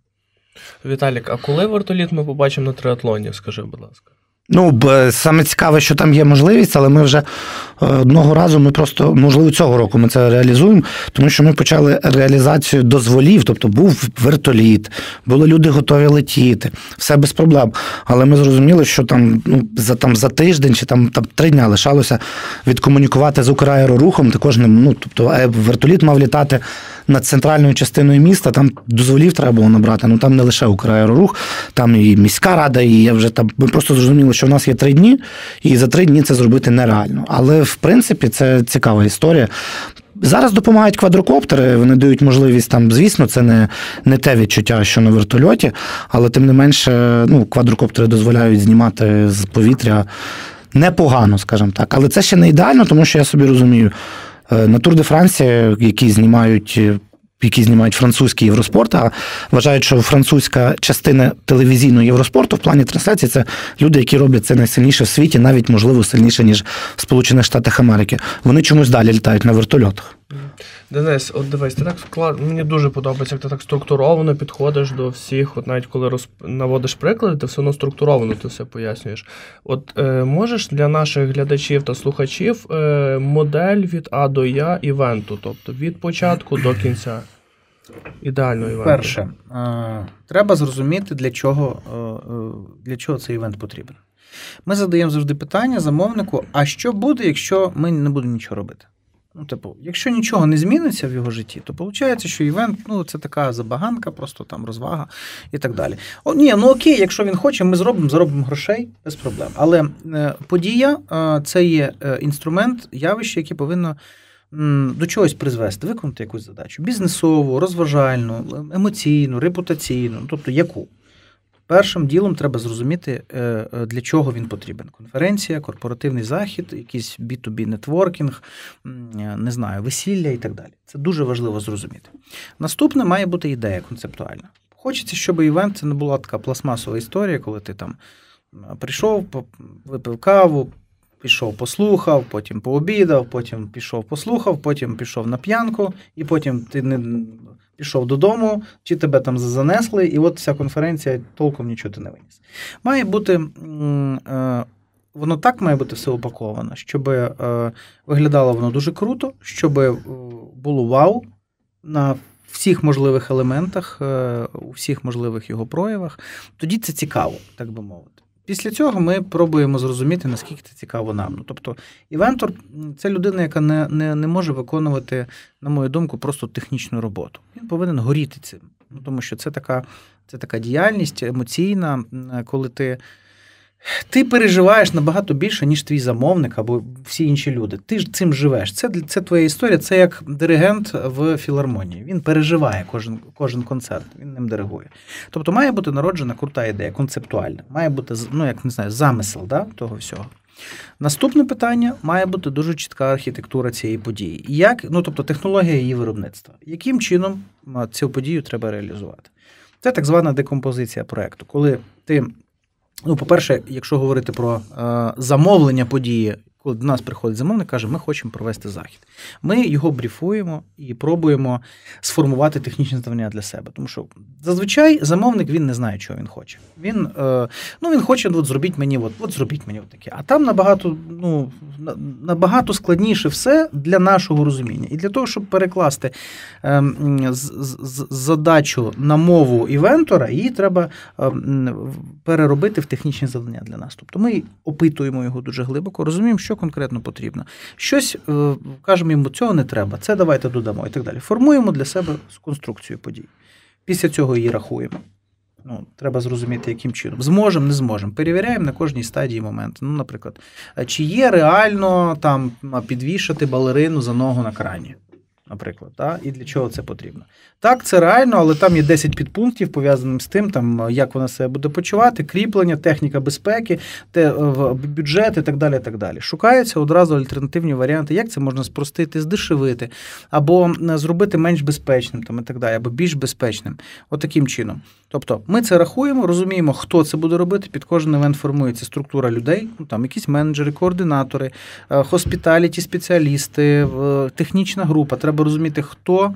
Віталік, а коли вертоліт ми побачимо на триатлоні, скажи, будь ласка. Ну, саме цікаве, що там є можливість, але ми вже е, одного разу ми просто, можливо, цього року ми це реалізуємо, тому що ми почали реалізацію дозволів, тобто був вертоліт, були люди готові летіти, все без проблем. Але ми зрозуміли, що там ну, за там за тиждень чи там там три дня лишалося відкомунікувати з Украерорухом, також не ну, тобто е, вертоліт мав літати над центральною частиною міста, там дозволів треба було набрати. Ну там не лише Украерорух, там і міська рада, і я вже там. Ми просто зрозуміли, що в нас є три дні, і за три дні це зробити нереально. Але в принципі це цікава історія. Зараз допомагають квадрокоптери, вони дають можливість там, звісно, це не не те відчуття, що на вертольоті, але тим не менше, ну, квадрокоптери дозволяють знімати з повітря непогано, скажімо так. Але це ще не ідеально, тому що я собі розумію. Е, на Тур де Франсі, які знімають. Е, які знімають французький євроспорт, а вважають, що французька частина телевізійного євроспорту в плані трансляції це люди, які роблять це найсильніше в світі, навіть можливо сильніше ніж в Сполучених Штатах Америки. Вони чомусь далі літають на вертольотах. Денис, от дивись, ти так склад... мені дуже подобається, як ти так структуровано підходиш до всіх. От навіть коли роз... наводиш приклади, ти все одно структуровано ти все пояснюєш. От е, можеш для наших глядачів та слухачів е, модель від А до Я івенту, тобто від початку до кінця. Ідеально івенту. Перше, е, треба зрозуміти, для чого, е, е, для чого цей івент потрібен. Ми задаємо завжди питання замовнику: а що буде, якщо ми не будемо нічого робити? Ну, типу, якщо нічого не зміниться в його житті, то виходить, що івент ну, це така забаганка, просто там розвага і так далі. О, Ні, ну окей, якщо він хоче, ми зробимо, заробимо грошей без проблем. Але е, подія е, це є е, інструмент, явище, яке повинно до чогось призвести, виконати якусь задачу бізнесову, розважальну, емоційну, репутаційну, ну, тобто яку. Першим ділом треба зрозуміти, е, е, для чого він потрібен. Конференція, корпоративний захід, якийсь B2B нетворкінг, е, не знаю, весілля і так далі. Це дуже важливо зрозуміти. Наступне має бути ідея концептуальна. Хочеться, щоб івент це не була така пластмасова історія, коли ти там прийшов, випив каву, пішов, послухав, потім пообідав, потім пішов, послухав, потім пішов на п'янку, і потім ти не пішов додому, чи тебе там занесли, і от вся конференція толком нічого ти не виніс. Має бути. е, Воно так має бути все упаковано, щоб е, виглядало воно дуже круто, щоб е, було вау на всіх можливих елементах, у всіх можливих його проявах. Тоді це цікаво, так би мовити. Після цього ми пробуємо зрозуміти, наскільки це цікаво нам. Ну, тобто, івентор це людина, яка не, не, не може виконувати, на мою думку, просто технічну роботу. Він повинен горіти цим. Ну, тому що це така, це така діяльність емоційна, коли ти. Ти переживаєш набагато більше, ніж твій замовник або всі інші люди. Ти ж цим живеш. Це, це твоя історія, це як диригент в філармонії. Він переживає кожен, кожен концерт, він ним диригує. Тобто має бути народжена крута ідея, концептуальна. Має бути, ну як не знаю, замисел да, того всього. Наступне питання має бути дуже чітка архітектура цієї події. Як, ну тобто технологія її виробництва. Яким чином цю подію треба реалізувати? Це так звана декомпозиція проекту, коли ти Ну, по-перше, якщо говорити про е, замовлення події, коли до нас приходить замовник, каже, ми хочемо провести захід. Ми його бріфуємо і пробуємо сформувати технічне завдання для себе. Тому що зазвичай замовник він не знає, чого він хоче. Він, е, ну, він хоче, от зробіть мені, от, от зробіть мені таке. А там набагато, ну, набагато складніше все для нашого розуміння. І для того, щоб перекласти е, з- задачу на мову івентора, її треба е, переробити в технічні завдання для нас. Тобто ми опитуємо його дуже глибоко, розуміємо, що конкретно потрібно. Щось е, кажемо йому, цього не треба, це давайте додамо і так далі. Формуємо для себе конструкцію подій. Після цього її рахуємо. Ну, треба зрозуміти, яким чином. Зможемо, не зможемо. Перевіряємо на кожній стадії момент. Ну, наприклад, чи є реально там підвішати балерину за ногу на крані, наприклад, та? і для чого це потрібно. Так, це реально, але там є 10 підпунктів, пов'язаних з тим, там, як вона себе буде почувати, кріплення, техніка безпеки, те, в- бюджет і так далі. так далі. Шукаються одразу альтернативні варіанти, як це можна спростити, здешевити, або е, зробити менш безпечним там, і так далі, або більш безпечним. Отаким чином. Тобто ми це рахуємо, розуміємо, хто це буде робити. Під кожен івент формується структура людей, ну там якісь менеджери, координатори, е, хоспіталіті, спеціалісти, е, технічна група. Треба розуміти, хто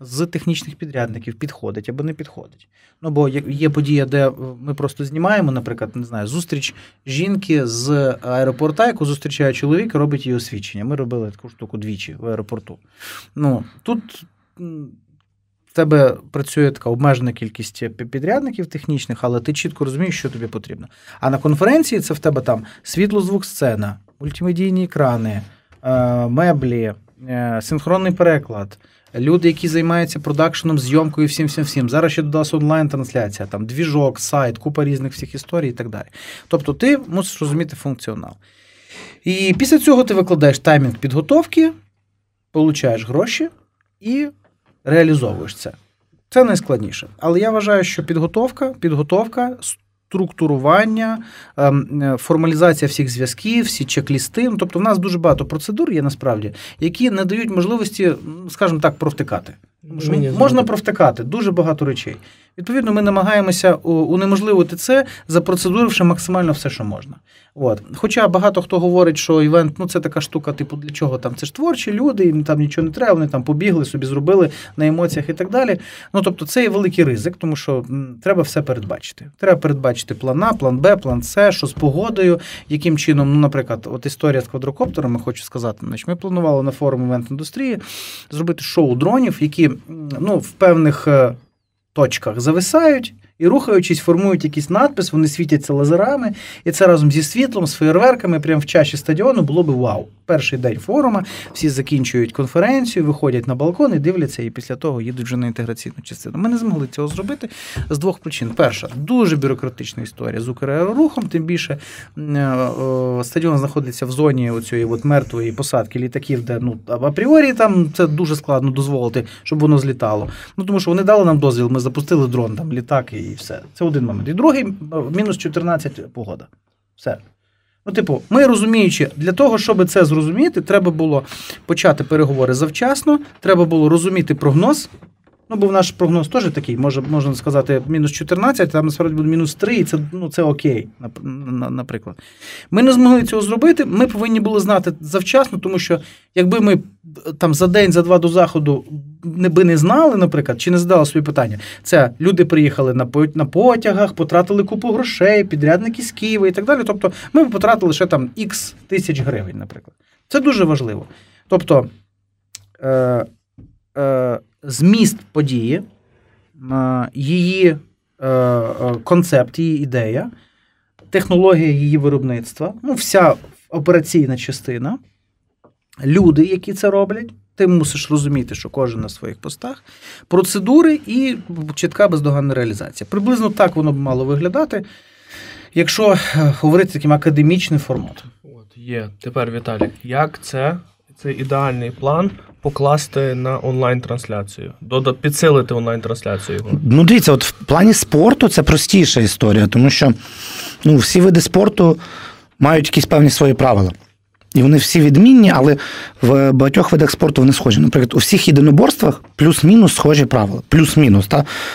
з технічних підрядників підходить або не підходить. Ну бо є- подія, де е, ми просто знімаємо, наприклад, не знаю, зустріч жінки з аеропорта, яку зустрічає чоловік, робить її освідчення. Ми робили таку штуку двічі в аеропорту. Ну тут. В тебе працює така обмежена кількість підрядників технічних, але ти чітко розумієш, що тобі потрібно. А на конференції це в тебе там світло, звук, сцена, мультимедійні екрани, е, меблі, синхронний переклад, люди, які займаються продакшеном, зйомкою, всім, всім, всім. Зараз ще додалася онлайн-трансляція, там двіжок, сайт, купа різних всіх історій і так далі. Тобто ти мусиш розуміти функціонал. І після цього ти викладаєш таймінг підготовки, получаєш гроші і реалізовуєш це. Це найскладніше. Але я вважаю, що підготовка, підготовка, структурування, ем, е, формалізація всіх зв'язків, всі чек-лісти. Ну, тобто, в нас дуже багато процедур є насправді, які не дають можливості, скажімо так, провтикати. Можна згоден. провтикати дуже багато речей. Відповідно, ми намагаємося унеможливити це, запроцедуривши максимально все, що можна. От. Хоча багато хто говорить, що івент ну це така штука, типу, для чого там? Це ж творчі люди, їм там нічого не треба, вони там побігли, собі зробили на емоціях і так далі. Ну тобто, це є великий ризик, тому що треба все передбачити. Треба передбачити план А, план Б, план С, що з погодою, яким чином, ну, наприклад, от історія з квадрокоптерами, хочу сказати, значить, ми планували на форум івент індустрії зробити шоу дронів, які ну, в певних е, точках зависають. І рухаючись, формують якийсь надпис, вони світяться лазерами, і це разом зі світлом, з феєрверками, прямо в чаші стадіону було би вау. Перший день форума, всі закінчують конференцію, виходять на балкон і дивляться, і після того їдуть вже на інтеграційну частину. Ми не змогли цього зробити з двох причин. Перша, дуже бюрократична історія з Укрерорухом, тим більше стадіон знаходиться в зоні оцієї от мертвої посадки літаків, де ну апріорі там це дуже складно дозволити, щоб воно злітало. Ну тому що вони дали нам дозвіл, ми запустили дрон, там літак і все. Це один момент. І другий мінус 14 погода. Все. Ну, типу, ми розуміючи, для того, щоб це зрозуміти, треба було почати переговори завчасно, треба було розуміти прогноз. Ну, був наш прогноз теж такий, може, можна сказати, мінус 14, там насправді буде мінус 3, і це ну, це окей, наприклад. Ми не змогли цього зробити. Ми повинні були знати завчасно, тому що якби ми там за день, за два до заходу не би не знали, наприклад, чи не задали собі питання, це люди приїхали на на потягах, потратили купу грошей, підрядники з Києва і так далі. Тобто, ми б потратили ще там X тисяч гривень, наприклад. Це дуже важливо. Тобто. Е, е, зміст події, її е, е, концепт, її ідея, технологія її виробництва, ну, вся операційна частина, люди, які це роблять. Ти мусиш розуміти, що кожен на своїх постах, процедури і чітка бездоганна реалізація. Приблизно так воно б мало виглядати, якщо е, говорити таким академічним форматом. От є тепер Віталік, як це це ідеальний план покласти на онлайн-трансляцію, підсилити онлайн-трансляцію. Ну, дивіться, от в плані спорту це простіша історія, тому що ну, всі види спорту мають якісь певні свої правила. І вони всі відмінні, але в багатьох видах спорту вони схожі. Наприклад, у всіх єдиноборствах плюс-мінус схожі правила. Плюс-мінус.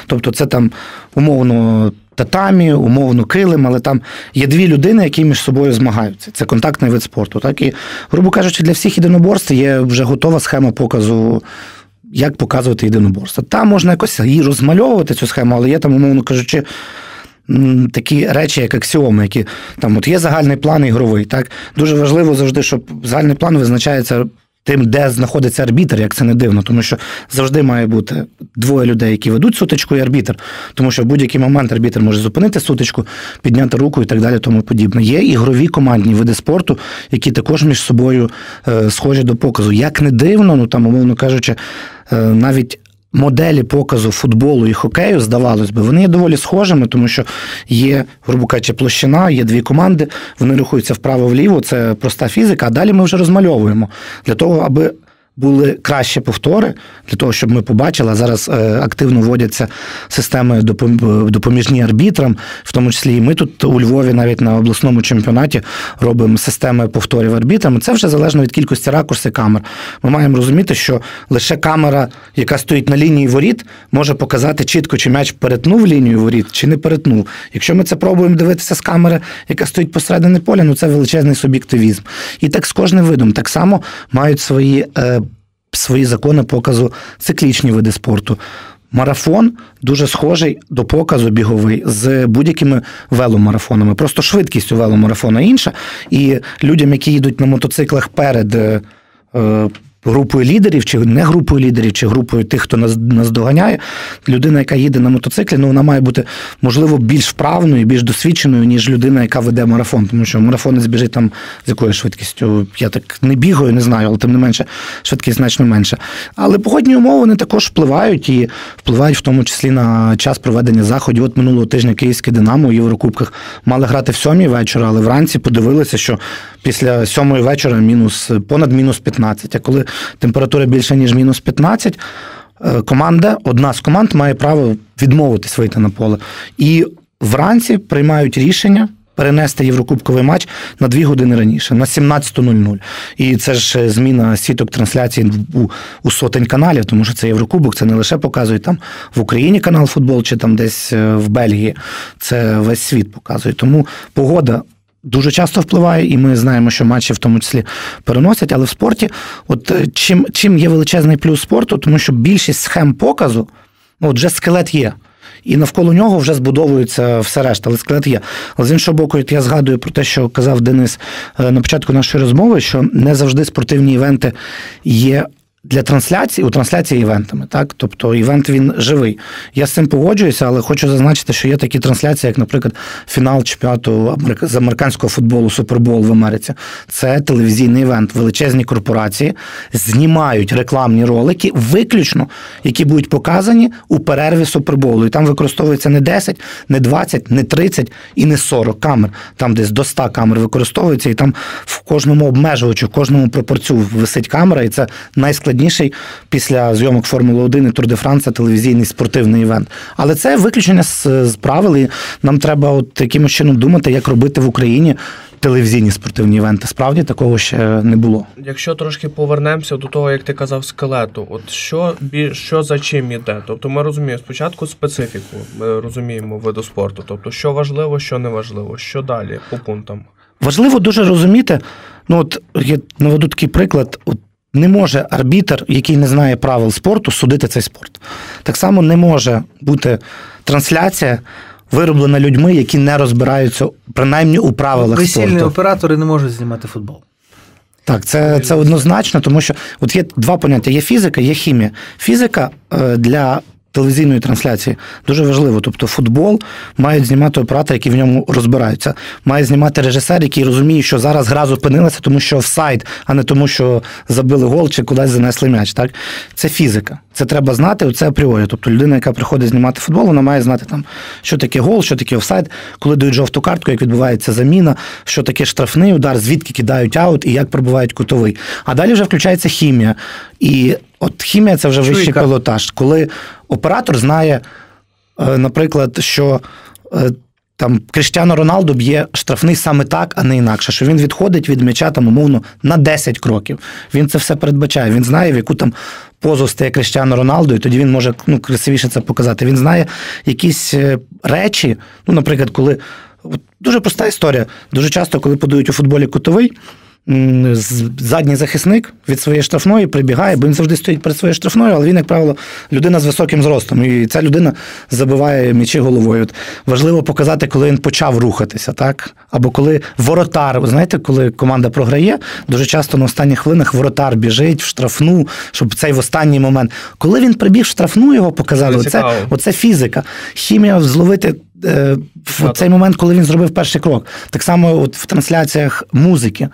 Тобто, це там умовно татамі, умовно килим, але там є дві людини, які між собою змагаються. Це контактний вид спорту. Так і, грубо кажучи, для всіх єдиноборств є вже готова схема показу. Як показувати єдиноборство. Там можна якось її розмальовувати цю схему, але є там, умовно кажучи, такі речі, як аксіоми, які там от є загальний план ігровий. Так Дуже важливо завжди, щоб загальний план визначається тим, де знаходиться арбітр, як це не дивно, тому що завжди має бути двоє людей, які ведуть сутичку, і арбітр, тому що в будь-який момент арбітр може зупинити сутичку, підняти руку і так далі, тому подібне. Є ігрові командні види спорту, які також між собою е, схожі до показу. Як не дивно, ну там, умовно кажучи, е, навіть моделі показу футболу і хокею, здавалось би, вони є доволі схожими, тому що є, грубо кажучи, площина, є дві команди, вони рухаються вправо-вліво, це проста фізика, а далі ми вже розмальовуємо для того, аби були кращі повтори для того, щоб ми побачили. Зараз е, активно вводяться системи допоміжні арбітрам, в тому числі і ми тут у Львові, навіть на обласному чемпіонаті, робимо системи повторів арбітрам. Це вже залежно від кількості ракурсів камер. Ми маємо розуміти, що лише камера, яка стоїть на лінії воріт, може показати чітко, чи м'яч перетнув лінію воріт, чи не перетнув. Якщо ми це пробуємо дивитися з камери, яка стоїть посередині поля, ну це величезний суб'єктивізм. І так з кожним видом так само мають свої. Свої закони показу циклічні види спорту. Марафон дуже схожий до показу біговий з будь-якими веломарафонами. Просто швидкість у веломарафона інша. І людям, які їдуть на мотоциклах перед е, групою лідерів, чи не групою лідерів, чи групою тих, хто нас нас доганяє. Людина, яка їде на мотоциклі, ну вона має бути можливо більш вправною, більш досвідченою, ніж людина, яка веде марафон. Тому що марафонець біжить там з якою швидкістю. Я так не бігаю, не знаю, але тим не менше швидкість значно менше. Але погодні умови вони також впливають і впливають в тому числі на час проведення заходів. От минулого тижня Київське Динамо у Єврокубках мали грати в сьомій вечора, але вранці подивилися, що після сьомої вечора мінус понад мінус 15. А коли температура більше, ніж мінус 15, е, команда, одна з команд має право відмовитись вийти на поле. І вранці приймають рішення. Перенести Єврокубковий матч на дві години раніше, на 17.00. І це ж е, зміна сіток трансляції у, у сотень каналів, тому що це Єврокубок, це не лише показує там в Україні канал футбол чи там десь е, в Бельгії. Це весь світ показує. Тому погода дуже часто впливає, і ми знаємо, що матчі в тому числі переносять. Але в спорті, от е, чим чим є величезний плюс спорту, тому що більшість схем показу, ну, от вже скелет є. І навколо нього вже збудовується все решта, але скелет є. Але з іншого боку, я згадую про те, що казав Денис е, на початку нашої розмови, що не завжди спортивні івенти є для трансляції у трансляції івентами, так тобто івент він живий. Я з цим погоджуюся, але хочу зазначити, що є такі трансляції, як, наприклад, фінал чемпіонату з американського футболу Супербол в Америці. Це телевізійний івент. Величезні корпорації знімають рекламні ролики, виключно які будуть показані у перерві Суперболу. І там використовується не 10, не 20, не 30 і не 40 камер. Там десь до 100 камер використовується, і там в кожному обмежувачу, в кожному пропорцю висить камера, і це найскладніший після зйомок Формули 1 і Тур де Франса телевізійний спортивний івент. Але це виключення з, з правил, і нам треба от якимось чином думати, як робити в Україні. Телевізійні спортивні івенти справді такого ще не було. Якщо трошки повернемося до того, як ти казав, скелету, от що що за чим іде? Тобто ми розуміємо спочатку специфіку, ми розуміємо виду спорту, тобто що важливо, що не важливо, що далі по пунктам. Важливо дуже розуміти. Ну от я наведу такий приклад. От не може арбітер, який не знає правил спорту, судити цей спорт. Так само не може бути трансляція. Вироблена людьми, які не розбираються принаймні у правилах Весільні спорту. оператори не можуть знімати футбол. Так, це це однозначно, тому що от є два поняття: є фізика, є хімія. Фізика е, для телевізійної трансляції дуже важливо. Тобто, футбол мають знімати оператори, які в ньому розбираються. Має знімати режисер, який розуміє, що зараз гра зупинилася, тому що офсайд, а не тому, що забили гол чи кудись занесли м'яч. Так, це фізика. Це треба знати. Це апріорі. Тобто людина, яка приходить знімати футбол, вона має знати там, що таке гол, що таке офсайд, коли дають жовту картку, як відбувається заміна, що таке штрафний удар, звідки кидають аут і як пробувають кутовий. А далі вже включається хімія. І от хімія це вже Чуйка. вищий пілотаж, коли оператор знає, е, наприклад, що. е, Там Криштіано Роналду б'є штрафний саме так, а не інакше. Що він відходить від м'яча там, умовно, на 10 кроків. Він це все передбачає. Він знає, в яку там позу стає Криштіано Роналду, і тоді він може ну, красивіше це показати. Він знає якісь е, речі. Ну, наприклад, коли от дуже проста історія. Дуже часто, коли подають у футболі кутовий. Задній захисник від своєї штрафної прибігає, бо він завжди стоїть перед своєю штрафною, але він, як правило, людина з високим зростом. І ця людина забиває м'ячі головою. От важливо показати, коли він почав рухатися, так? Або коли воротар, ви знаєте, коли команда програє, дуже часто на останніх хвилинах воротар біжить в штрафну, щоб цей в останній момент. Коли він прибіг в штрафну, його показали. Це Оце, оце фізика. Хімія зловити. Е, В цей момент, коли він зробив перший крок, так само от в трансляціях музики.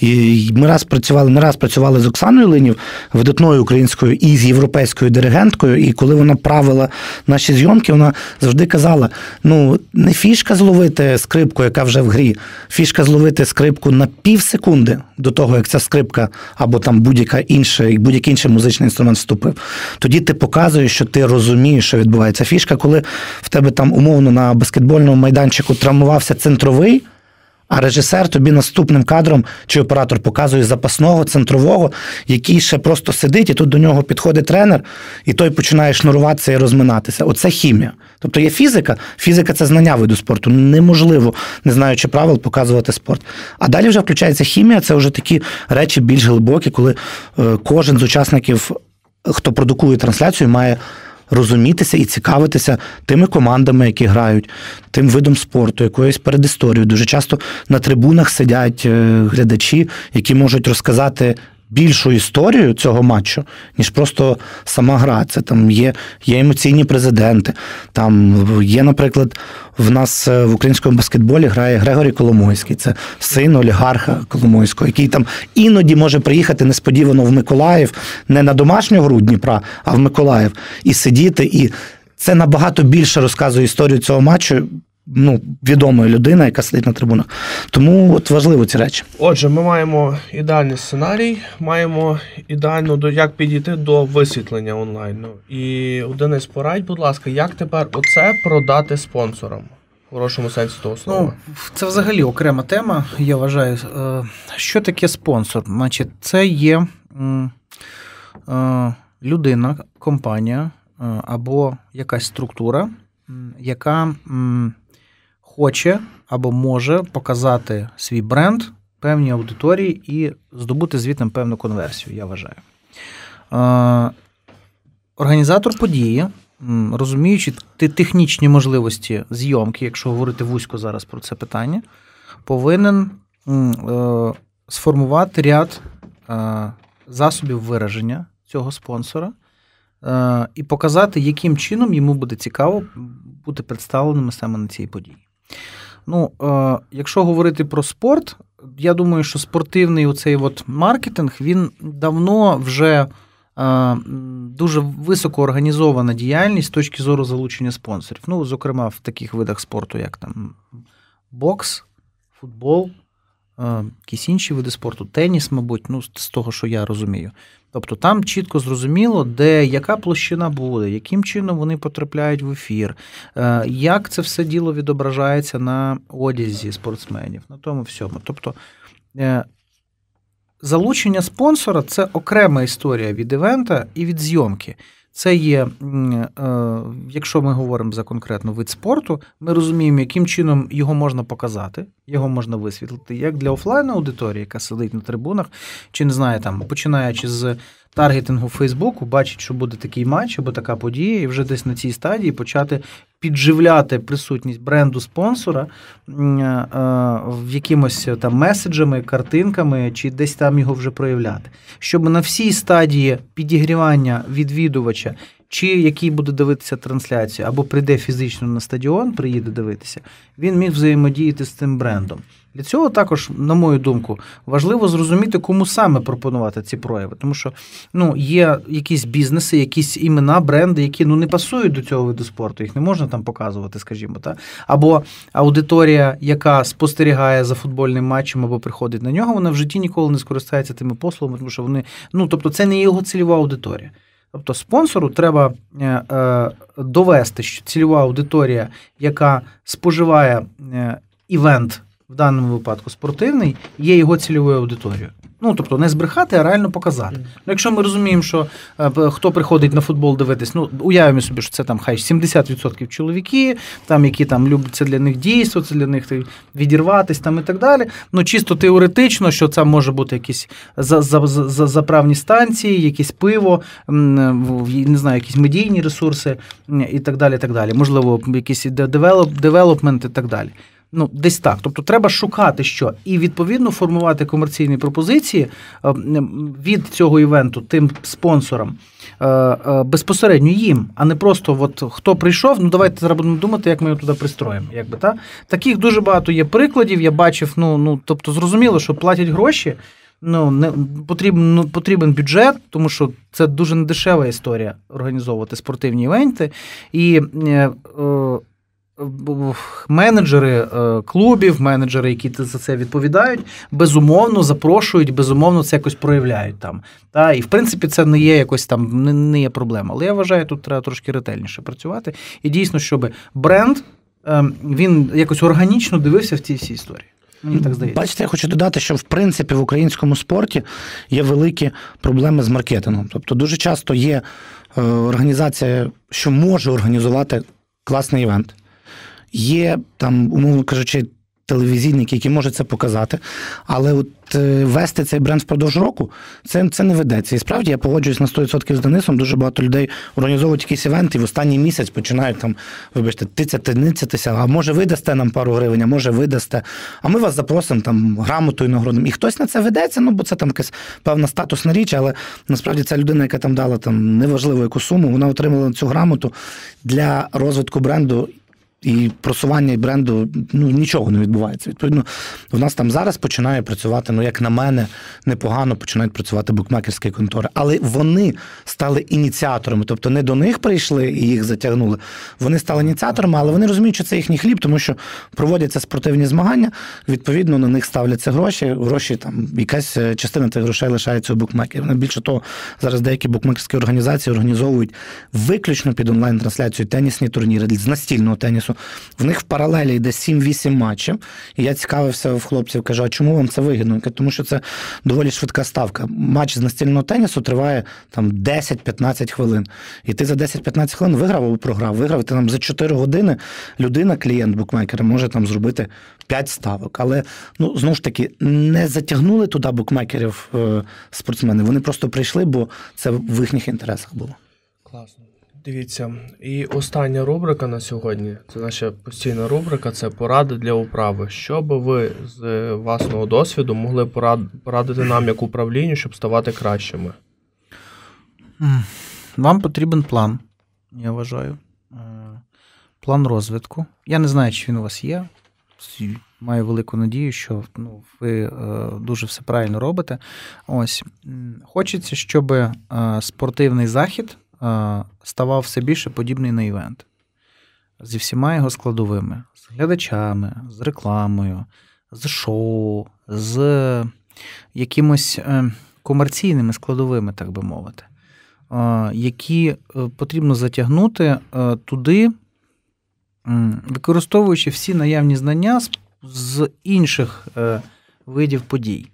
І ми раз працювали, не раз працювали з Оксаною Линів, видатною українською і з європейською диригенткою. І коли вона правила наші зйомки, вона завжди казала: ну, не фішка зловити скрипку, яка вже в грі, фішка зловити скрипку на пів секунди до того, як ця скрипка або там будь-яка інша, будь-який інший музичний інструмент вступив. Тоді ти показуєш, що ти розумієш, що відбувається. Фішка, коли в тебе там умовно на баскетбольному майданчику травмувався центровий. А режисер тобі наступним кадром чи оператор показує запасного центрового, який ще просто сидить, і тут до нього підходить тренер, і той починає шнуруватися і розминатися. Оце хімія. Тобто є фізика. Фізика це знання виду спорту. Неможливо, не знаючи правил, показувати спорт. А далі вже включається хімія, це вже такі речі більш глибокі, коли е, кожен з учасників, хто продукує трансляцію, має розумітися і цікавитися тими командами, які грають, тим видом спорту, якоюсь передісторією. Дуже часто на трибунах сидять е, глядачі, які можуть розказати. Більшу історію цього матчу, ніж просто сама гра. Це там є, є емоційні президенти. Там є, наприклад, в нас е, в українському баскетболі грає Грегорій Коломойський, це син олігарха Коломойського, який там іноді може приїхати несподівано в Миколаїв, не на домашню гру Дніпра, а в Миколаїв, і сидіти. І це набагато більше розказує історію цього матчу. Ну, відомої людина, яка сидить на трибунах. Тому от важливо ці речі. Отже, ми маємо ідеальний сценарій, маємо ідеально до як підійти до висвітлення онлайну. І Денис, порадь, будь ласка, як тепер оце продати спонсорам? В хорошому сенсі того слова. Ну, це взагалі окрема тема, я вважаю. Е, Що таке спонсор? Значить, це є е, людина, компанія е, або якась структура, яка хоче або може показати свій бренд певній аудиторії і здобути звітом певну конверсію, я вважаю. Е, Організатор події, розуміючи технічні можливості зйомки, якщо говорити вузько зараз про це питання, повинен е, сформувати ряд е, засобів вираження, цього спонсора і показати, яким чином йому буде цікаво бути представленими саме на цій події. Ну, е, якщо говорити про спорт, я думаю, що спортивний оцей от маркетинг він давно вже е, дуже високо організована діяльність з точки зору залучення спонсорів. Ну, зокрема, в таких видах спорту, як там бокс, футбол, е, якісь інші види спорту, теніс, мабуть, ну, з того, що я розумію. Тобто там чітко зрозуміло, де яка площина буде, яким чином вони потрапляють в ефір, е, як це все діло відображається на одязі спортсменів, на тому всьому. Тобто е, залучення спонсора це окрема історія від івента і від зйомки. Це є, е, якщо ми говоримо за конкретно вид спорту, ми розуміємо, яким чином його можна показати, його можна висвітлити, як для офлайн аудиторії, яка сидить на трибунах, чи не знаю, там, починаючи з таргетингу Фейсбуку, бачить, що буде такий матч або така подія, і вже десь на цій стадії почати підживляти присутність бренду спонсора е, в якимось там меседжами, картинками, чи десь там його вже проявляти, щоб на всій стадії підігрівання відвідувача. Чи який буде дивитися трансляцію, або прийде фізично на стадіон, приїде дивитися, він міг взаємодіяти з цим брендом. Для цього також, на мою думку, важливо зрозуміти, кому саме пропонувати ці прояви. Тому що ну, є якісь бізнеси, якісь імена, бренди, які ну, не пасують до цього виду спорту, їх не можна там показувати, скажімо. так. Або аудиторія, яка спостерігає за футбольним матчем або приходить на нього, вона в житті ніколи не скористається тими послугами, тому що вони, ну тобто, це не його цільова аудиторія. Тобто спонсору треба е, е, довести, що цільова аудиторія, яка споживає е, івент в даному випадку спортивний, є його цільовою аудиторією. Ну, тобто не збрехати, а реально показати. Ну, Якщо ми розуміємо, що е, хто приходить на футбол дивитись, ну уявимо собі, що це там хай 70% чоловіки, там які там люблять це для них дійство, це для них відірватись там і так далі. Ну чисто теоретично, що це може бути якісь заправні станції, якесь пиво, не знаю, якісь медійні ресурси і так далі. і так далі. Можливо, якісь девелопмент і так далі. Ну, десь так. Тобто треба шукати що і відповідно формувати комерційні пропозиції е, від цього івенту тим спонсорам е, е, безпосередньо їм, а не просто от хто прийшов. Ну давайте зараз будемо думати, як ми його туди пристроїмо. Якби та таких дуже багато є прикладів. Я бачив. Ну ну тобто, зрозуміло, що платять гроші. Ну не потрібен ну, потрібен бюджет, тому що це дуже недешева історія організовувати спортивні івенти і. Е, е, менеджери е, клубів, менеджери, які за це відповідають, безумовно запрошують, безумовно це якось проявляють там. Та, І в принципі це не є якось там не, є проблема. Але я вважаю, тут треба трошки ретельніше працювати. І дійсно, щоб бренд ем, він якось органічно дивився в цій всій історії. Мені так здається. Бачите, я хочу додати, що в принципі в українському спорті є великі проблеми з маркетингом. Тобто, дуже часто є е, організація, що може організувати класний івент. Є там, умовно кажучи, телевізійники, які можуть це показати, але от е, вести цей бренд впродовж року це це не ведеться. І справді я погоджуюсь на 100% з Денисом. Дуже багато людей організовують якісь івенти і в останній місяць починають там, вибачте, тицяти, ницятися, а може видасте нам пару гривень, а може видасте, а ми вас запросимо там грамотою нагородом. І хтось на це ведеться, ну бо це там якась певна статусна річ, але насправді ця людина, яка там дала там неважливу яку суму, вона отримала цю грамоту для розвитку бренду і просування бренду ну нічого не відбувається. Відповідно, в нас там зараз починає працювати, ну як на мене, непогано починають працювати букмекерські контори, але вони стали ініціаторами, тобто не до них прийшли і їх затягнули. Вони стали ініціаторами, але вони розуміють, що це їхній хліб, тому що проводяться спортивні змагання. Відповідно, на них ставляться гроші. Гроші там якась е, частина тих грошей лишається у букмекерів. Більше того, зараз деякі букмекерські організації організовують виключно під онлайн-трансляцію тенісні турніри з настільного тенісу. В них в паралелі йде 7-8 матчів. І я цікавився в хлопців, кажу, а чому вам це вигідно? Тому що це доволі швидка ставка. Матч з настільного тенісу триває там 10-15 хвилин. І ти за 10-15 хвилин виграв або програв. Виграв ти там за 4 години людина, клієнт букмекера, може там зробити 5 ставок. Але ну знову ж таки не затягнули туди букмекерів е, спортсмени. Вони просто прийшли, бо це в їхніх інтересах було. Класно. Дивіться, і остання рубрика на сьогодні це наша постійна рубрика це поради для управи. Що би ви з власного досвіду могли порадити нам як управлінню, щоб ставати кращими? Вам потрібен план, я вважаю. Е, план розвитку. Я не знаю, чи він у вас є. Маю велику надію, що ну, ви е, дуже все правильно робите. Ось хочеться, щоб е, спортивний захід ставав все більше подібний на івент зі всіма його складовими: з глядачами, з рекламою, з шоу, з якимось е, комерційними складовими, так би мовити, е, які е, потрібно затягнути е, туди, використовуючи всі наявні знання з інших е, видів подій.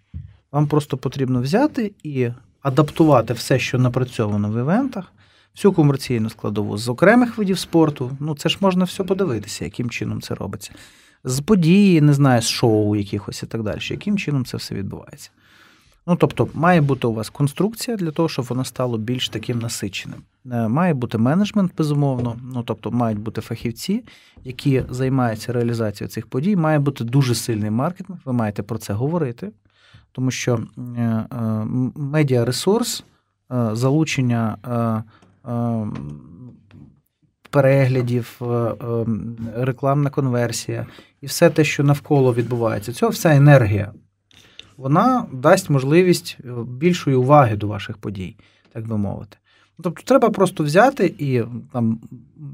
Вам просто потрібно взяти і адаптувати все, що напрацьовано в івентах, всю комерційну складову з окремих видів спорту. Ну, це ж можна все подивитися, яким чином це робиться. З події, не знаю, з шоу якихось і так далі, яким чином це все відбувається. Ну, тобто, має бути у вас конструкція для того, щоб воно стало більш таким насиченим. Е, має бути менеджмент, безумовно. Ну, тобто, мають бути фахівці, які займаються реалізацією цих подій. Має бути дуже сильний маркетинг. Ви маєте про це говорити, тому що е, е, медіаресурс, залучення переглядів, рекламна конверсія і все те, що навколо відбувається, цього вся енергія вона дасть можливість е, більшої уваги до ваших подій, так би мовити. Тобто треба просто взяти і там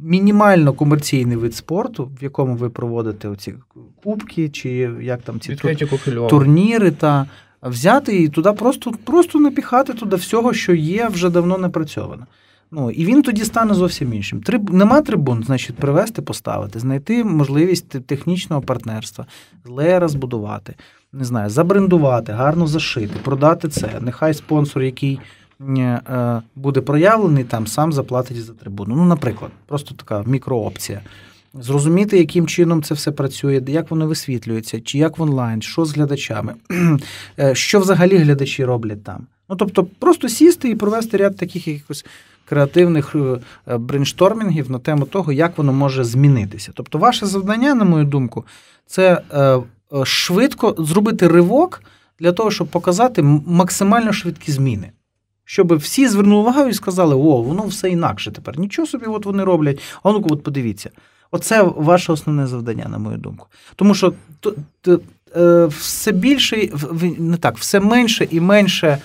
мінімально комерційний вид спорту, в якому ви проводите оці кубки, чи як там ці тур... турніри, та взяти і туди просто просто напіхати туди всього, що є вже давно напрацьовано. Ну, І він тоді стане зовсім іншим. Триб... Нема трибун, значить, привезти, поставити, знайти можливість технічного партнерства, леєра збудувати не знаю, забрендувати, гарно зашити, продати це. Нехай спонсор, який е, буде проявлений, там сам заплатить за трибуну. Ну, наприклад, просто така мікроопція. Зрозуміти, яким чином це все працює, як воно висвітлюється, чи як в онлайн, що з глядачами, е, що взагалі глядачі роблять там. Ну, тобто, просто сісти і провести ряд таких якихось креативних е, брейнштормінгів на тему того, як воно може змінитися. Тобто, ваше завдання, на мою думку, це Е, швидко зробити ривок для того, щоб показати максимально швидкі зміни. Щоб всі звернули увагу і сказали, о, воно все інакше тепер. Нічого собі, от вони роблять. А ну от подивіться. Оце ваше основне завдання, на мою думку. Тому що то, то, е, все більше, не так, все менше і менше е,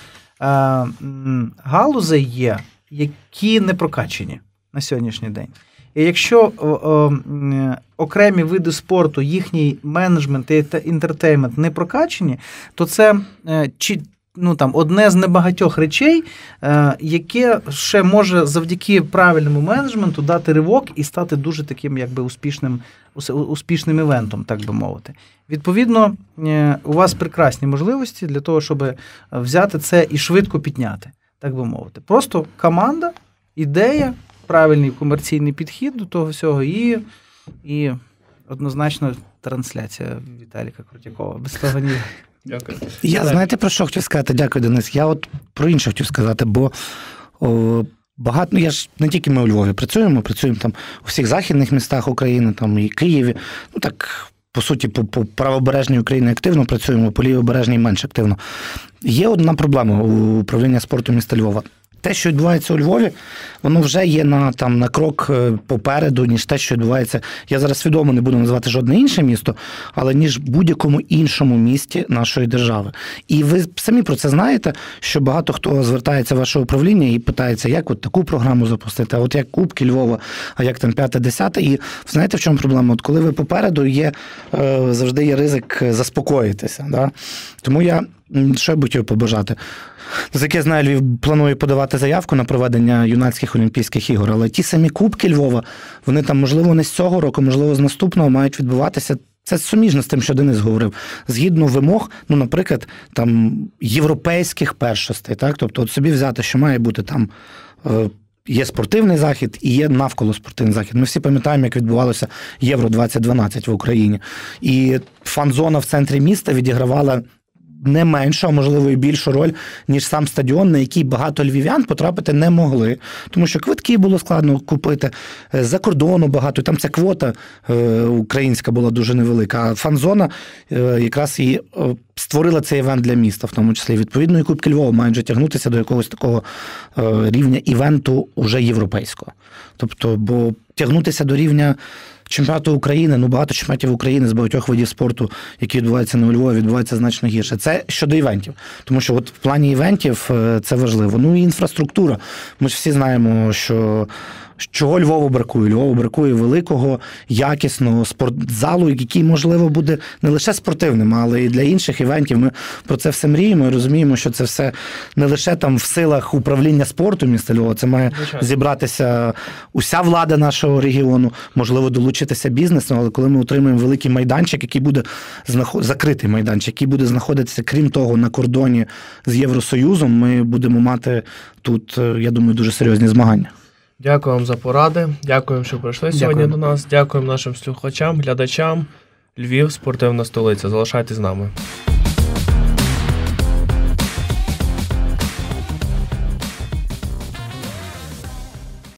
галузей є, які не прокачені на сьогоднішній день. І якщо о, о, окремі види спорту, їхній менеджмент і інтертеймент не прокачені, то це е, чи. Ну там одне з небагатьох речей, е, яке ще може завдяки правильному менеджменту дати ривок і стати дуже таким, якби успішним успішним івентом, так би мовити. Відповідно, е, у вас прекрасні можливості для того, щоб взяти це і швидко підняти, так би мовити. Просто команда, ідея, правильний комерційний підхід до того всього, і і однозначно трансляція Віталіка Крутякова. Без того ні. Дякую. Я знаєте про що хотів сказати? Дякую, Денис. Я от про інше хотів сказати, бо о, багато, ну я ж не тільки ми у Львові працюємо, працюємо там у всіх західних містах України, там і Києві. Ну так. По суті, по, по правобережній Україні активно працюємо, по лівобережній менш активно. Є одна проблема у управління спорту міста Львова те, що відбувається у Львові, воно вже є на там на крок е, попереду, ніж те, що відбувається. Я зараз свідомо не буду називати жодне інше місто, але ніж будь-якому іншому місті нашої держави. І ви самі про це знаєте, що багато хто звертається в ваше управління і питається, як от таку програму запустити, а от як Кубки Львова, а як там п'яте, десяте. І знаєте, в чому проблема? От коли ви попереду є е, завжди є ризик заспокоїтися. Да? Тому я що я хотів побажати? Як я знаю, Львів планує подавати заявку на проведення юнацьких Олімпійських ігор, але ті самі Кубки Львова, вони там, можливо, не з цього року, можливо, з наступного мають відбуватися. Це суміжно з тим, що Денис говорив, згідно вимог, ну, наприклад, там європейських першостей, так? Тобто, от собі взяти, що має бути там. Е, є спортивний захід і є навколо спортивний захід. Ми всі пам'ятаємо, як відбувалося Євро 2012 в Україні. І фан-зона в центрі міста відігравала не меншу, а можливо і більшу роль, ніж сам стадіон, на який багато львів'ян потрапити не могли. Тому що квитки було складно купити, е, за кордону багато. Там ця квота е, українська була дуже невелика. А фан-зона е, якраз і створила цей івент для міста, в тому числі. Відповідно, і Кубки Львова мають тягнутися до якогось такого рівня івенту уже європейського. Тобто, бо тягнутися до рівня чемпіонату України, ну багато чемпіонатів України з багатьох видів спорту, які відбуваються на Львові, відбуваються значно гірше. Це щодо івентів. Тому що от в плані івентів е, це важливо. Ну і інфраструктура. Ми ж всі знаємо, що. Чого Львову бракує? Львову бракує великого, якісного спортзалу, який, можливо, буде не лише спортивним, але і для інших івентів. Ми про це все мріємо і розуміємо, що це все не лише там в силах управління спорту міста Львова. Це має Звичайно. зібратися уся влада нашого регіону, можливо, долучитися бізнесу, але коли ми отримаємо великий майданчик, який буде знаход... закритий майданчик, який буде знаходитися, крім того, на кордоні з Євросоюзом, ми будемо мати тут, е, я думаю, дуже серйозні змагання. Дякую вам за поради. Дякуємо, що прийшли сьогодні Дякую. до нас. Дякуємо нашим слухачам, глядачам. Львів, спортивна столиця. Залишайтесь з нами.